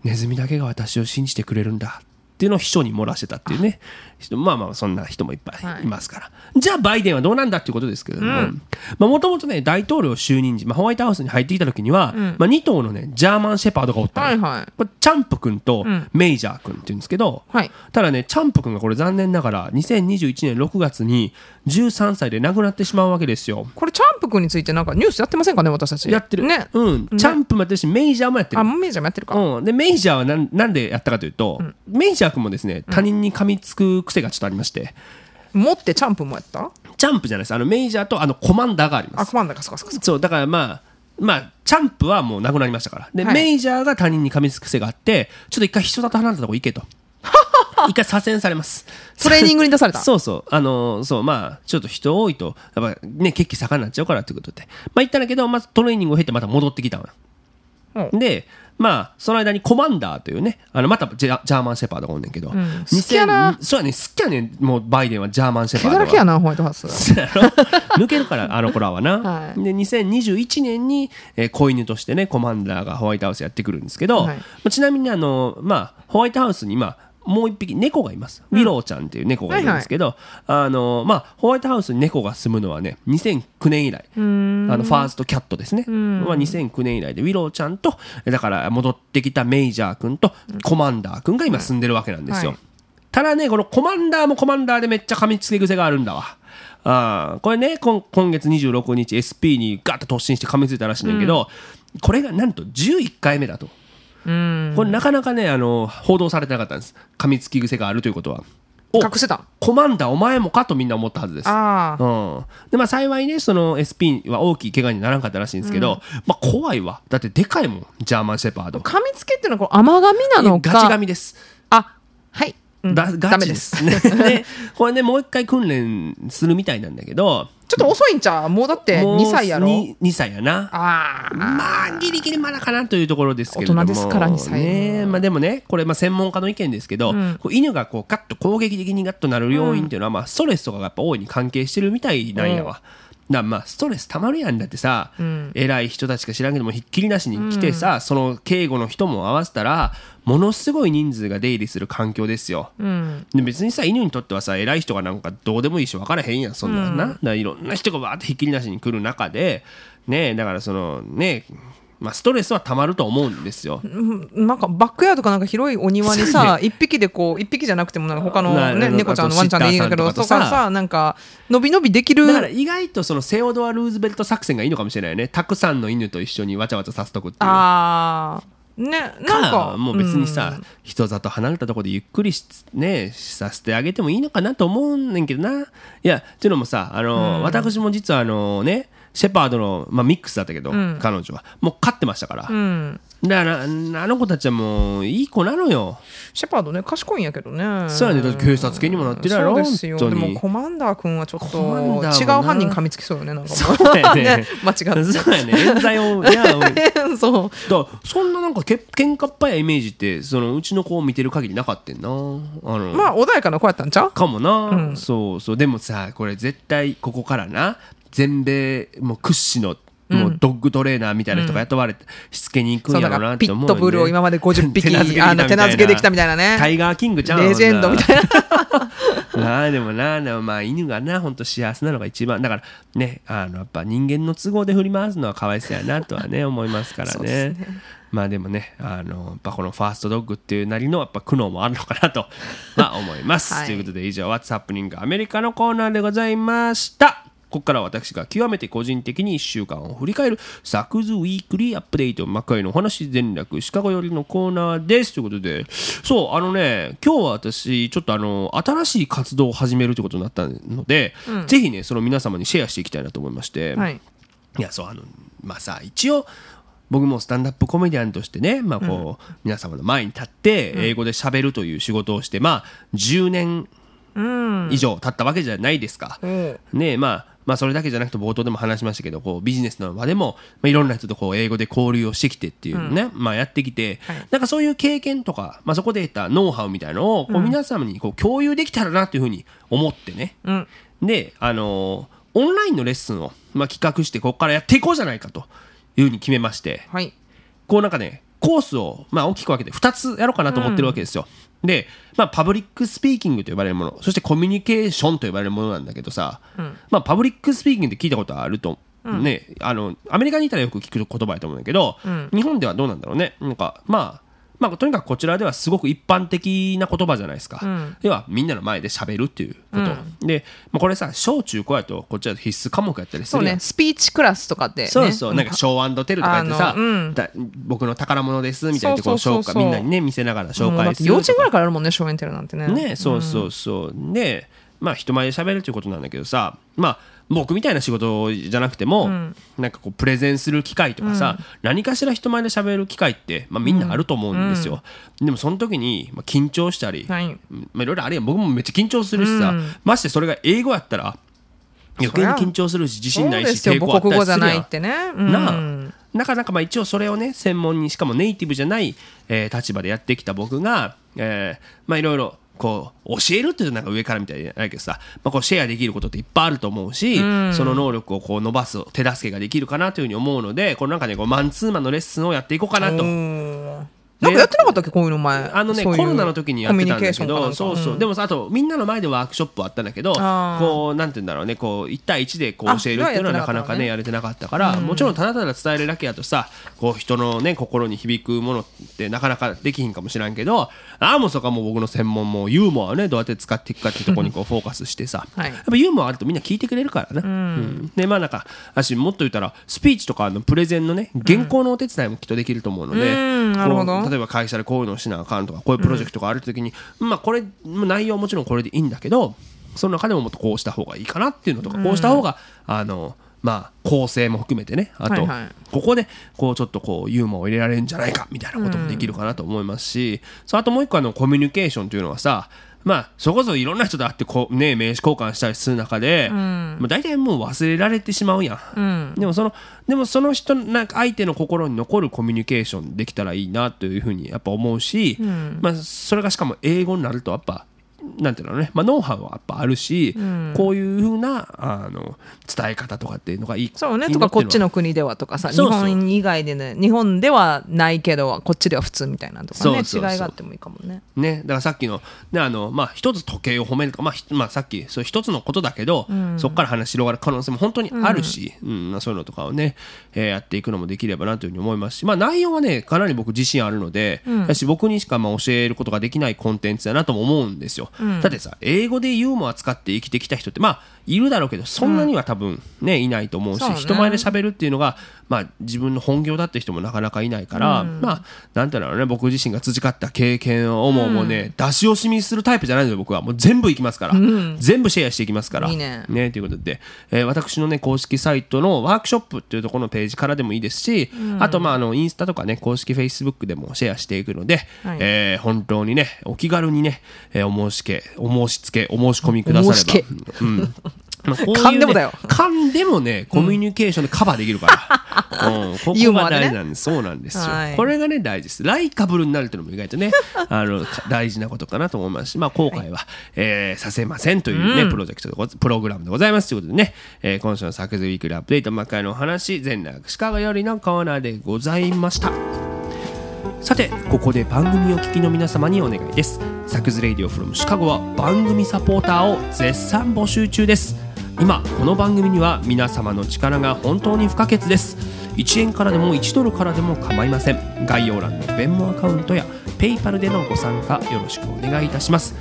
ネズミだけが私を信じてくれるんだ。っていうのを秘書に漏らしてたっていうね。人まあまあそんな人もいっぱはい。いいますから、じゃあバイデンはどうなんだっていうことですけれどももともとね大統領就任時、まあ、ホワイトハウスに入ってきた時には、まあ、2頭のねジャーマンシェパードがおったはいはい。これチャンプ君とメイジャー君っていうんですけど、はい。ただねチャンプ君がこれ残念ながら2021年6月に13歳で亡くなってしまうわけですよ。これチャンプ君についてなんかニュースやってませんかね私たち。やってる、ね。うん、チャンプもやってるしメイジャーもやってる。あメイジャーもやってるか、うん、でメイジャーはなんなんでやったかというと、メイジャー君もですね他人に噛みつく癖がちょっとありまして、持ってチャンプもやった？チャンプじゃないです。あのメイジャーとあのコマンダーがあります。あコマンダーか。そかそかそか。そうだからまあまあチャンプはもうなくなりましたから。で、はい。メイジャーが他人に噛みつく癖があってちょっと一回人里離れたとこ行けと。一回左遷されます。トレーニングに出された？そうそう。あのーそうまあちょっと人多いとやっぱね血気盛んになっちゃうからということで。まあ言ったんだけどまずトレーニングを経てまた戻ってきたのようん。でまあその間にコマンダーというねあのまたジャジャーマンシェパードがおんねんけど、ん。好きやな。2000そうやね。好きやねん。もうバイデンはジャーマンシェパ毛ードは。だらけやなホワイトハウス抜けるからあの子らはな、はい。で2021年に、えー子犬としてねコマンダーがホワイトハウスやってくるんですけど、はい。まあちなみにあの、まあ、ホワイトハウスに今もう一匹猫がいます、ウィローちゃんっていう猫がいるんですけど、あのまあ、ホワイトハウスに猫が住むのはね2009年以来。あのファーストキャットですね、まあ、2009年以来でウィローちゃんとだから戻ってきたメイジャー君とコマンダー君が今住んでるわけなんですよ、はい。ただねこのコマンダーもコマンダーでめっちゃ噛みつけ癖があるんだわ。あーこれね今今月26日 SP にガッと突進して噛みついたらしいんだけど、これがなんと11回目だと。うんこれなかなかねあの報道されてなかったんです。噛みつき癖があるということは。お隠してた？コマンダーお前もかとみんな思ったはずです。ああ。うん、でまあ幸いねその SP は大きい怪我にならんかったらしいんですけど、まあ怖いわ。だってでかいもん。ジャーマンシェパード。噛みつけっていうのはこれ甘噛みなのか？ガチガミです。あはい、うんだダメでガチ。です。でこれねもう一回訓練するみたいなんだけど。ちょっと遅いんちゃう？もうだってもう2歳やろ？2, 2歳やな。ああまあギリギリまだかなというところですけれども。大人ですから2歳ね。まあ、でもねこれまあ専門家の意見ですけど、こう犬がこうガッと攻撃的にガッとなる要因っていうのは、まあ、ストレスとかがやっぱ大いに関係してるみたいなんやわ。だからまあストレスたまるやんだってさ、偉い人たちか知らんけどもひっきりなしに来てさ、その警護の人も合わせたらものすごい人数が出入りする環境ですよ。うん。で別にさ犬にとってはさ偉い人がなんかどうでもいいし分からへんやんそんなんな、いろんな人がわーってひっきりなしに来る中でねだからそのねまあストレスはたまると思うんですよ。なんかバックヤードかなんか広いお庭にさ一匹でこう一匹じゃなくてもなんか他のなねな猫ちゃんのワンちゃんでいいんだけどあとかとさなんか伸び伸びできるだから意外とそのセオドア・ルーズベルト作戦がいいのかもしれないよね。たくさんの犬と一緒にわちゃわちゃさせとくっていう。ああねなんかもう別にさ、人里離れたところでゆっくりし,、ね、させてあげてもいいのかなと思うねんけどな。いやっていうのもさあの、私も実はあのねシェパードの、まあ、ミックスだったけど、ん。彼女は。もう勝ってましたから、うん。だからあの子たちはもういい子なのよ。シェパードね賢いんやけどね。そうやね。だって警察犬にもなってるやろそうですよ。でもコマンダー君はちょっと違う犯人噛みつきそうよねなんかも そうやね。間違って。そうやね。冤罪をいや そう。だそんななんかけ喧嘩っぱいイメージってそのうちの子を見てる限りなかったんな。あの。まあ穏やかな子やったんちゃう？かもな、うん。そうそう。でもさこれ絶対ここからな全米もう屈指のもうドッグトレーナーみたいな人が雇われてしつけに行くんやろうなって思うよ、ね、ピットブルを今まで 50匹手なずけてきたあの手なずけてきたみたいなタねイガーキングちゃうレジェンドみたいな。な。あでもなでもまあ犬がな本当幸せなのが一番。だからねあのやっぱ人間の都合で振り回すのはかわいそうやなとはね思いますからね。ですまあでもねあのやっぱこのファーストドッグっていうなりのやっぱ苦悩もあるのかなとまあ思います、はい。ということで以上「What's Happening アメリカ」のコーナーでございましたここからは私が極めて個人的に1週間を振り返るサクズウィークリーアップデート魔界のお話全略シカゴ寄りのコーナーですということでそうあのね今日は私ちょっとあの新しい活動を始めるということになったので、ぜひねその皆様にシェアしていきたいなと思いまして、はい。いやそうあのまあさ一応僕もスタンダップコメディアンとしてね、まあこう皆様の前に立って英語で喋るという仕事をして、まあ10年うん。以上経ったわけじゃないですか。うんねまあまあそれだけじゃなくて冒頭でも話しましたけどこうビジネスの場でも、まあ、いろんな人とこう英語で交流をしてきてっていうのね、まあやってきて、はい。なんかそういう経験とか、まあ、そこで得たノウハウみたいのをこう皆様にこう共有できたらなっていうふうに思ってね、うん。で、あのーオンラインのレッスンを、まあ、企画してここからやっていこうじゃないかというふうに決めまして。はい。こうなんかねコースを、まあ、大きく分けて2つやろうかなと思ってるわけですよ、で、まあ、 public speaking と呼ばれるものそしてコミュニケーションと呼ばれるものなんだけどさ、まあ、 public speaking って聞いたことあるとね、あのアメリカにいたらよく聞く言葉やと思うんだけど、日本ではどうなんだろうね。なんかまあまあ、とにかくこちらではすごく一般的な言葉じゃないですか、要はみんなの前で喋るっていうこと、で、まあ、これさ小中高やとこっちは必須科目やったりするそうねスピーチクラスとかってね。そうそう、なんかショーテルとかやってさ、うん。だ僕の宝物ですみたいなところを紹介みんなにね見せながら紹介する。幼稚園ぐらいからあるもんね小園テルなんてね。ねそうそうそう、でまあ人前で喋るということなんだけどさまあ僕みたいな仕事じゃなくても、なんかこうプレゼンする機会とかさ、何かしら人前で喋る機会って、まあ、みんなあると思うんですよ、でもその時に、まあ、緊張したり、はい。まあ、いろいろあるやん。僕もめっちゃ緊張するしさ、ましてそれが英語やったら余計に緊張するし自信ないし抵抗あったりするやん。ないってね。うん。なあ。なかなかまあ一応それをね専門にしかもネイティブじゃない、えー立場でやってきた僕が、えーまあいろいろこう教えるっていうとなんか上からみたいじゃないけどさ、まあ、こうシェアできることっていっぱいあると思うし、その能力をこう伸ばす手助けができるかなというふうに思うのでこのなんかねこうマンツーマンのレッスンをやっていこうかなと。うんなんかやってなかったっけ？こういうの前。あのねコロナの時にやってたんだけどそうそう、ん。でもさあとみんなの前でワークショップあったんだけどこうなんて言うんだろうねこう1対1でこうあ教えるっていうのはなかなかねやれてなかったから、もちろんただただ伝えるだけやとさこう人のね心に響くものってなかなかできひんかもしらんけどああもうそこはもう僕の専門もユーモアをねどうやって使っていくかっていうところにこうフォーカスしてさ、はい。やっぱユーモアあるとみんな聞いてくれるからね、うん。でまあなんか私もっと言ったらスピーチとかのプレゼンのね原稿のお手伝いもきっとできると思うので、うん。なるほど例えば会社でこういうのをしなあかんとかこういうプロジェクトがあるときに、まあこれ内容はもちろんこれでいいんだけどその中でももっとこうした方がいいかなっていうのとか、こうした方があのまあ構成も含めてねあと、ここでこうちょっとこうユーモアを入れられるんじゃないかみたいなこともできるかなと思いますし、そうあともう一個あのコミュニケーションというのはさまあそこそいろんな人と会ってこう、ね、名刺交換したりする中で、まあ、大体もう忘れられてしまうやん、でもそのでもその人なんか相手の心に残るコミュニケーションできたらいいなというふうにやっぱ思うし、まあ、それがしかも英語になるとやっぱなんていうのね、まあ、ノウハウはやっぱあるし、こういうふうなあの伝え方とかっていうのがいい。そうね。とかこっちのの国ではとかさ日本以外でね日本ではないけどこっちでは普通みたいなのとかね違いがあってもいいかもね。ね、だからさっきの,、ねあのまあ、一つ時計を褒めるとか、まあひまあ、さっきそう一つのことだけど、そこから話広がる可能性も本当にあるし、うん。まあ、そういうのとかをね、えーやっていくのもできればなというふうに思います。し、まあ、内容はねかなり僕自信あるので、だし僕にしかまあ教えることができないコンテンツだなとも思うんですよ、だってさ英語でユーモア使って生きてきた人ってまあいるだろうけどそんなには多分ね、いないと思うし、ね。人前で喋るっていうのが、まあ、自分の本業だって人もなかなかいないから、まあなんていうのね僕自身が培った経験をもうもうね、出し惜しみするタイプじゃないので僕はもう全部いきますから、全部シェアしていきますからいいねということで、えー私のね公式サイトのワークショップっていうところのページからでもいいですし、あとまああのインスタとかね公式フェイスブックでもシェアしていくので、はい。えー本当にねお気軽にね、えーお申しけお申し付けお申し込みくだされば。うん。まあこういうね噛んでもだよ。噛んでもねコミュニケーションでカバーできるから、うん、ここが大事なんです、そうなんですよ、はい。これがね大事です。ライカブルになるっていうのも意外とね あのか大事なことかなと思いますしまあ後悔は、えーさせませんというね、プロジェクトでごプログラムでございますということでね、えー今週のサクズウィークリーアップデート魔界のお話全楽シカゴよりのコーナーでございました。さてここで番組を聞きの皆様にお願いです。サクズレイディオフロムシカゴは番組サポーターを絶賛募集中です今この番組には皆様の力が本当に不可欠です。1円からでも1ドルからでも構いません。概要欄のベンモアカウントやペイパルでのご参加よろしくお願いいたします。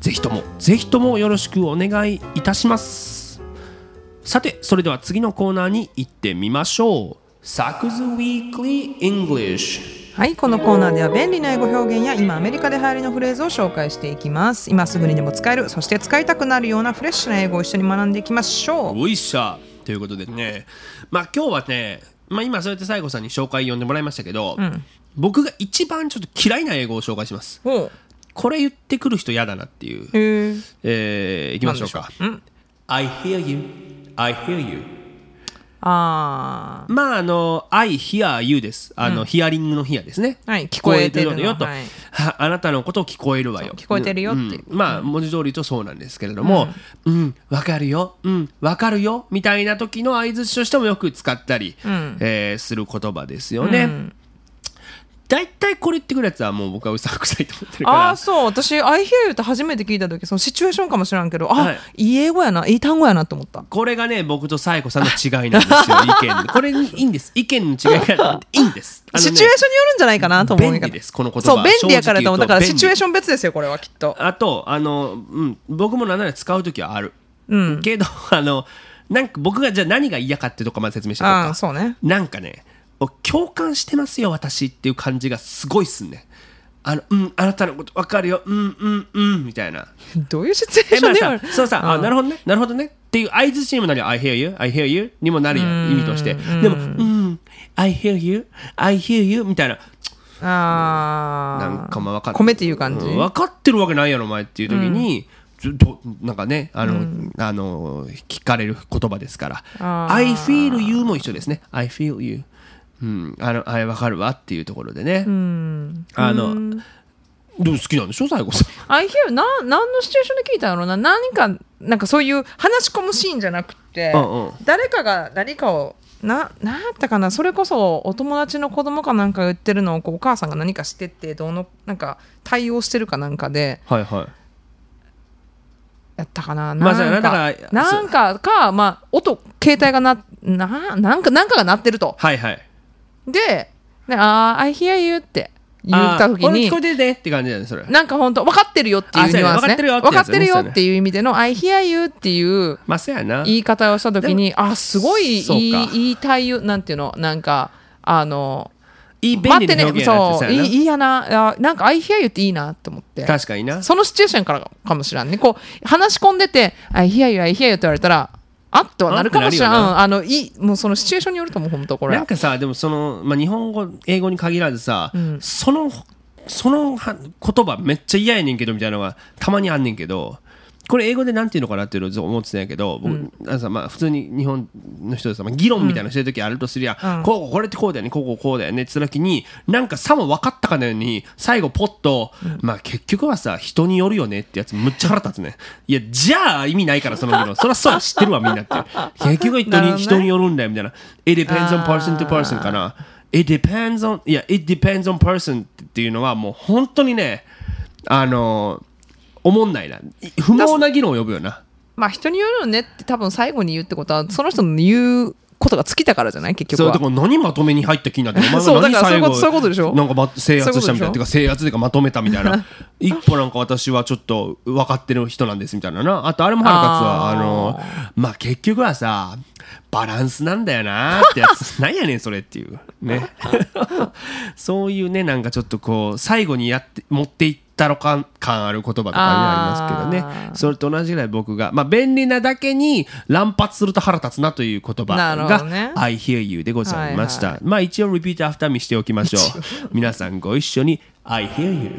ぜひともぜひともよろしくお願いいたします。さてそれでは次のコーナーに行ってみましょう。サクズウィークリー English はいこのコーナーでは便利な英語表現や今アメリカで流行りのフレーズを紹介していきます。今すぐにでも使えるそして使いたくなるようなフレッシュな英語を一緒に学んでいきましょう。おいっしゃ。ということで。ねまあ今日はね、まあ、今そうやって西郷さんに紹介読んでもらいましたけど、僕が一番ちょっと嫌いな英語を紹介します。これ言ってくる人嫌だなっていう、へええー、いきましょうか。I hear you. I hear you あまああの I hear you です。あの、ヒアリングのヒアですね。はい聞こえてるの。よと、はい。はあなたのことを聞こえるわよ。聞こえてるよって。まあ文字通りとそうなんですけれどもうん。わ、かるよ。うんわかるよ。みたいな時の相づちとしてもよく使ったり、えーする言葉ですよね、だいたいこれ言ってくるやつはもう僕はうさんくさいと思ってるあかあそう。私「I hear you」って初めて聞いた時そのシチュエーションかもしれんけどあ、はい。い、い英語やないい単語やなと思った。らこれがね僕とサイコさんの違いなんですよ意見。これいいんです。意見の違いがいいんです。ねシチュエーションによるんじゃないかなと思う便利ですこの言葉。そう便利やからと思うだからシチュエーション別ですよこれはきっと。あとあの、うん、僕もなんなら使う時はある、けどあのなんか僕がじゃあ何が嫌かってとこまで説明していこうあか。あそうね。なんかねお共感してますよ私っていう感じがすごいっすね。あのうんあなたのこと分かるよ。うんうんうんみたいな。どういうシチュエーションではさそうさ、あなるほどね。なるほどね。っていう相づちにもなるよ I hear you I hear you にもなるやん意味として。でもうん I hear you I hear you みたいな。ああなんかまあ分かっ米っていう感じ、うん分かってるわけないやろお前っていう時に、どなんかねあの、あの聞かれる言葉ですから。I feel you も一緒ですね。I feel you うん。あのあれ分かるわっていうところでね、あのでも好きなんでしょ最後さん。I hear な何のシチュエーションで聞いたのな？何かなんかそういう話し込むシーンじゃなくて、うんうん。誰かが何かをななんやったかな？それこそお友達の子供かなんかが言ってるのをこうお母さんが何かしてってどうのなんか対応してるかなんかではいはい。やったかな？まあなんかなんかかまあ音携帯がなななんかなんかが鳴ってると。はいはいで「であー I hear you」って言った時に聞こえてるねって感じだねそれ。なんか本当分かってるよっていうニュアンスね。分かってるよってやつね。分かってるよっていう意味での「I hear you」っていう言い方をした時にあすごいいいいい対応なんていうのなんかあのいい便利な表現そういいいいやなあなんか「I hear you」っていいなって思って。確かにな。そのシチュエーションからかもしれんね。こう話し込んでて「I hear you I hear you」って言われたらあっとはなるかもしれん。あのいいもうそのシチュエーションによると思う本当これ。なんかさでもその、まあ、日本語英語に限らずさ、そのそのは言葉めっちゃ嫌やねんけどみたいなのがたまにあんねんけどこれ英語でなんていうのかなっていうのを思ってたんやけど僕、あのさまあ、普通に日本の人でさ、まあ、議論みたいなのしてる時あるとすりゃ、こうこれってこうだよねこうこうこうだよねって言った時になんかさも分かったかのように最後ポッと、まあ結局はさ人によるよねってやつむっちゃ腹立つね。いやじゃあ意味ないからその議論。そりゃそうや知ってるわみんなって。結局は人に,、人によるんだよみたいな。It depends on person to person かな。It depends on いや It depends on person っていうのはもう本当にねあのおもんないな。不毛な議論を呼ぶよな。まあ人によるよねって多分最後に言うってことはその人の言うことが尽きたからじゃない？結局は。そうだから何まとめに入った気になってお前が何最後そういうことでしょ？なんかま制圧したみたいなてか制圧でかまとめたみたいな。一歩なんか私はちょっと分かってる人なんですみたいなな。あとあれも腹立つわ。あのまあ結局はさバランスなんだよな。ってやつなんやねんそれっていう。ね。そういうねなんかちょっとこう最後にやって持っていったろか感ある言葉とかねありますけどね。それと同じぐらい僕がまあ便利なだけに乱発すると腹立つなという言葉がどね。I hear you でございました、はいまあ一応 repeat after me しておきましょう。皆さんご一緒に I hear you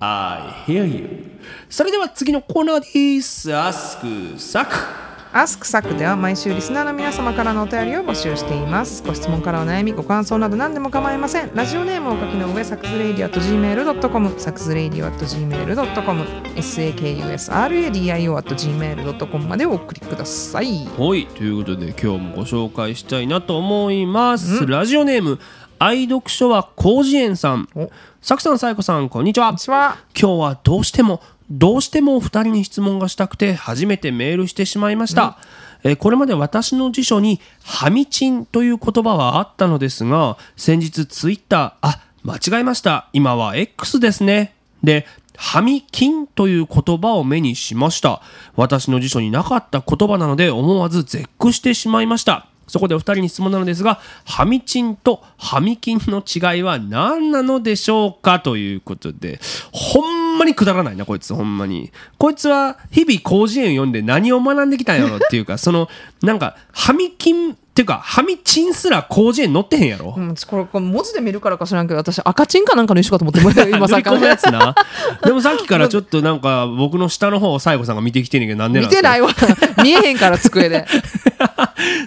I hear you それでは次のコーナーです。アスクサクでは毎週リスナーの皆様からのお便りを募集しています。ご質問からお悩み、ご感想など何でも構いません。ラジオネームをお書きの上、サクズレイディア at gmail.com、サクズレイディア at gmail.com、sakusradio at gmail.com までお送りください。はいということで今日もご紹介したいなと思いますラジオネーム愛読書は広辞苑さんおサクさんサイコさんこんにちはこんにちは。今日はどうしてもどうしてもお二人に質問がしたくて初めてメールしてしまいました、えーこれまで私の辞書に「ハミチン」という言葉はあったのですが先日ツイッターあ間違えました。今は X ですね。でハミキンという言葉を目にしました。私の辞書になかった言葉なので思わず絶句してしまいました。そこでお二人に質問なのですが、ハミチンとハミキンの違いは何なのでしょうか？ということで、ほんまにくだらないな、こいつ、ほんまに。こいつは日々広辞苑読んで何を学んできたんやろっていうか、その、なんか、ハミキンっていうか、ハミチンすら広辞苑載ってへんやろ。うん、これこれ文字で見るからか知らんけど私赤チンかなんかの一緒かと思って 今さ塗り込むやつな。でもさっきからちょっとなんか僕の下の方を西郷さんが見てきてんねんけどなんでなん見てないわ見えへんから机で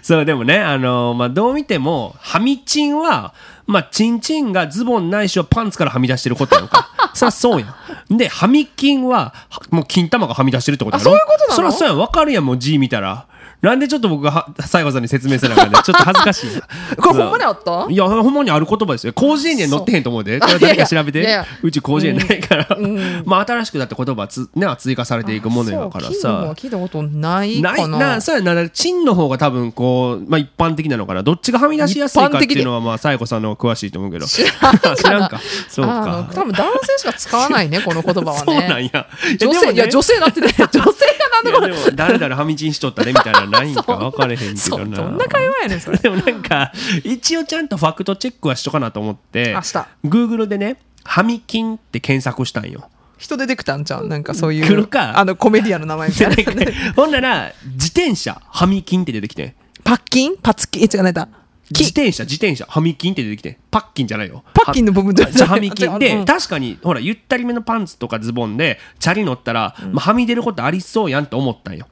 そう、でもね、あのまあ、どう見ても、はみちんは、まあ、ちんちんがズボンないしはパンツからはみ出してることやんか。そりゃそうやん。で、はみ金は、はもう金玉がはみ出してるってことやろ？あそういうことなの？そりゃそうやん。わかるやん、もう字見たら。なんでちょっと僕がは西郷さんに説明せなあかんねちょっと恥ずかしい。な。これほんまにあった？いや、ほんまにある言葉ですよ。広辞苑には載ってへんと思うで。これ誰か調べて？うち広辞苑ないから。まあ、新しくだって言葉つ、ね、追加されていくものやからさ。聞いたことないな。かないなそうやな。チンの方が多分こう、まあ、一般的なのかな。どっちがはみ出しやすいかっていうのはまあサイコさんの方が詳しいと思うけど。知らんか そうか。多分男性しか使わないねこの言葉はそうなんねや。女性、いや女性だってね。女性がなんでこれ誰々はみちんしとったねみたいなのないんか分かれへんけそどな。うどんな会話やねんそれ。でもなんか一応ちゃんとファクトチェックはしとかなと思ってあした。Google でね「はみきん」って検索したんよ。人出てきたんちゃうなんかそういうあのコメディアンの名前みたいな。ほんなら自転車はみきんって出てきて。パッキン？パツキ？ンえ違うなんだ自転車自転車はみきんって出てきて。パッキンじゃないよ。パッキンの部分じゃじゃはみきん。で、確かにほらゆったりめのパンツとかズボンでチャリ乗ったら、まあ、はみ出ることありそうやんと思ったんよ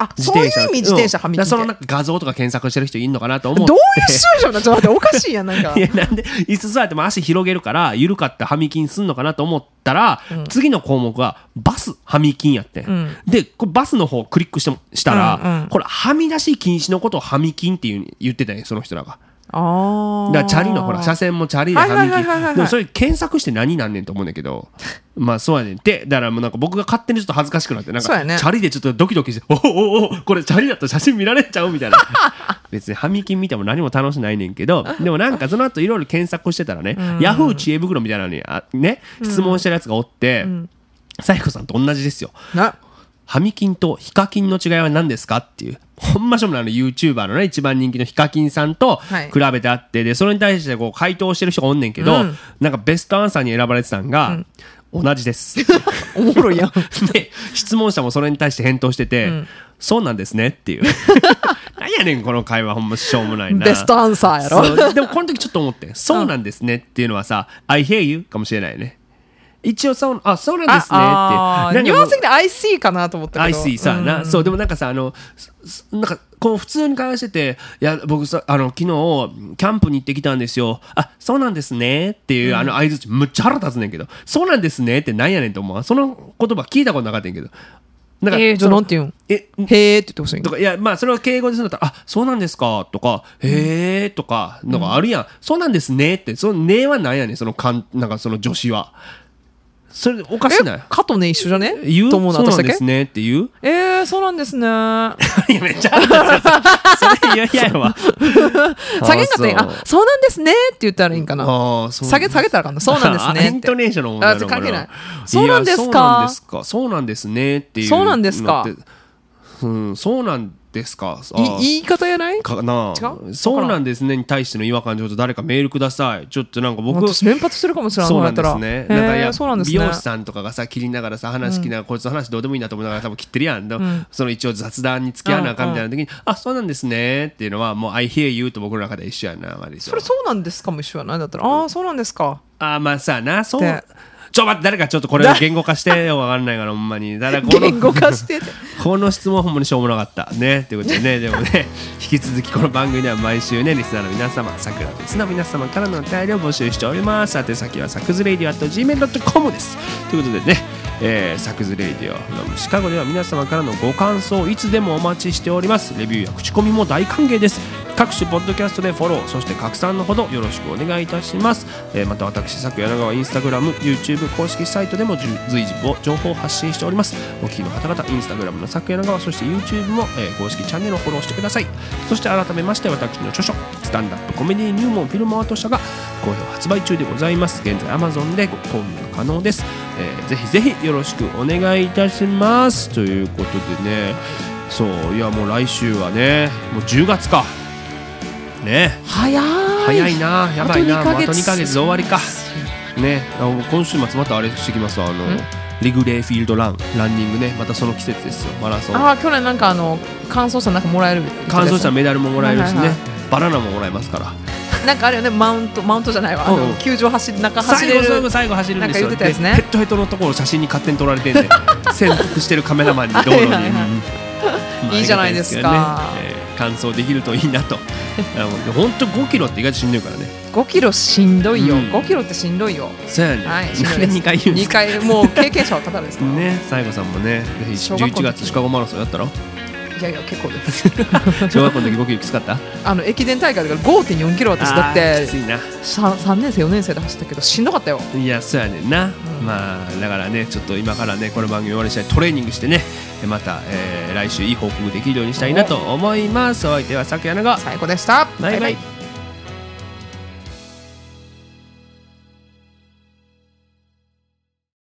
あそういう意味自転車。はみキンってうん。だからそのなんか画像とか検索してる人いるのかなと思って。どういうシチュエーションなんちょっと待っておかしいやんな。ん かいやなんで椅子座っても足広げるから緩かったはみ筋すんのかなと思ったら、次の項目がバスはみ筋やって、ん、でこれバスの方をクリックしてもしたら、うんうん。これはみ出し禁止のことをはみ筋っていう言ってたんよその人らが。ああだチャリのほら車線もチャリではみはいはいはいはい。はい筋でもそれ検索して何なんねんと思うねんだけど。まあそうやねん。ってだからもうなんか僕が勝手にちょっと恥ずかしくなってなんかね。チャリでちょっとドキドキしておおおおこれチャリだと写真見られちゃうみたいな。別にはみ筋見ても何も楽しないねんけど でもなんかその後いろいろ検索してたらねヤフー知恵袋みたいなのにあね質問してるやつがおってサイコさんと同じですよ。なハミキンとヒカキンの違いは何ですかっていう。ほんましょもないあの YouTuber のね、一番人気のヒカキンさんとはい比べてあって、で、それに対してこう回答してる人がおんねんけど、うんなんかベストアンサーに選ばれてたんが、同じです。おもろいやん で、質問者もそれに対して返答してて、そうなんですねっていう。なんやねん、この会話ほんましょうもないな。ベストアンサーやろそうでもこの時ちょっと思って、そうなんですねっていうのはさ、I hear you かもしれないよね。一応そう、あ、そうなんですねって。ニュアンス的に IC かなと思ったけど IC さ、な、そう、でもなんかさ、あの、すなんか、こう普通に会話してて、いや、僕さ、あの、昨日、キャンプに行ってきたんですよ。あ、そうなんですねっていう、あの、相づち、むっちゃ腹立つねんけど、そうなんですねってなんやねんと思う。その言葉聞いたことなかったんやけど。なんかえー、じゃあなんて言うん？え、へーって言ってほしいとか、いや、まあ、それは敬語でするんだったら、あ、そうなんですか、とか、へえとか、のがあるやん。そうなんですねって、そのねはなんやねん、そのかん、なんかその助詞は。それ、おかしない？え。かとね一緒じゃね？言う？と思うのそうなん私だけですねって言う？えー、そうなんですね。いや、めっちゃそれ嫌ややわ。下げんかったらああそうなんですねって言ったらいいんかな。下げ下げたらあかんなそうなんですね イントネーションの問題ない。やそうなんですか。そうなんですか。そうなんですねっていう。そうなんですか。うん、そうなんですか？言い方やない？かなそうなんですね。に対しての違和感ちょっと誰かメールください。ちょっとなんか僕私連発してるかもしれないそうなんですね。なんかいや美容師さんとかがさ切りながらさ話聞きながら、こいつの話どうでもいいなと思いながら多分切ってるやん、ん。その一応雑談に付き合わなあかんみたいな時に、あそうなんですね。っていうのはもう I hear you と僕の中で一緒やな割とそれそうなんですか？も一緒やない。だったら。ああそうなんですか。あまあさな。そうょ待って誰かちょっとこれを言語化してよわかんないからほんまに。だからこの言語化して。て この質問ほんまにしょうもなかった。ねということでね でもね引き続きこの番組では毎週ねリスナーの皆様さくらとリスナーの皆様からのお便りを募集しております。宛先はサクズレイディオ at gmail.com です。ということでねえー、サクズレイディオフロムシカゴでは皆様からのご感想をいつでもお待ちしております。レビューや口コミも大歓迎です。各種ポッドキャストでフォローそして拡散のほどよろしくお願いいたします、えーまた私佐久柳川インスタグラム YouTube 公式サイトでも随時情報を発信しております。お聞きの方々インスタグラムの佐久柳川そして YouTube も、えー公式チャンネルをフォローしてください。そして改めまして私の著書スタンダップコメディ入門フィルムアート社が好評発売中でございます。現在 Amazon でご購入が可能です、えーぜひぜひよろしくお願いいたします。ということでね。そういやもう来週はねもう10月か。ね。早い。早いな。やばいな。あと2ヶ月。もうあと2ヶ月で終わりか。ね。今週末またあれしてきますわ。あのリグレーフィールドランランニングね。またその季節ですよ。マラソン。ああ去年なんかあの乾燥したなんかもらえる乾燥したメダルももらえるしね、バナナももらえますからなんかあるよねマウントマウントじゃないわ。あうんうん。の球場走り中走最れる後最後最後走るんですよ。なんか言ってたやつね。でヘッドヘッドのところ写真に勝手に撮られてんで 潜伏してるカメラマンに道路に。はいはいはい。うん。まあいいじゃないですか。ね。えー完走できるといいなと。本当5キロって意外としんどいからね。5キロしんどいよ、うん。5キロってしんどいよ。そうやね、はい。しんどいなんでです2回言うんです2か回もう経験者はただですから、ね西郷さんもねぜひ11小学校の時。月シカゴマラソンやったろ？いやいや 結構です。小学校の時5キロきつかった？あの駅伝大会だから5.4キロ私だってきついな。3, 3年生4年生で走ったけどしんどかったよ。いやそうやねんな、まあだからねちょっと今からねこの番組終わりにしたいトレーニングしてね。また、えー来週いい報告できるようにしたいなと思います。お相手はさくやなが最高でした。バイバイ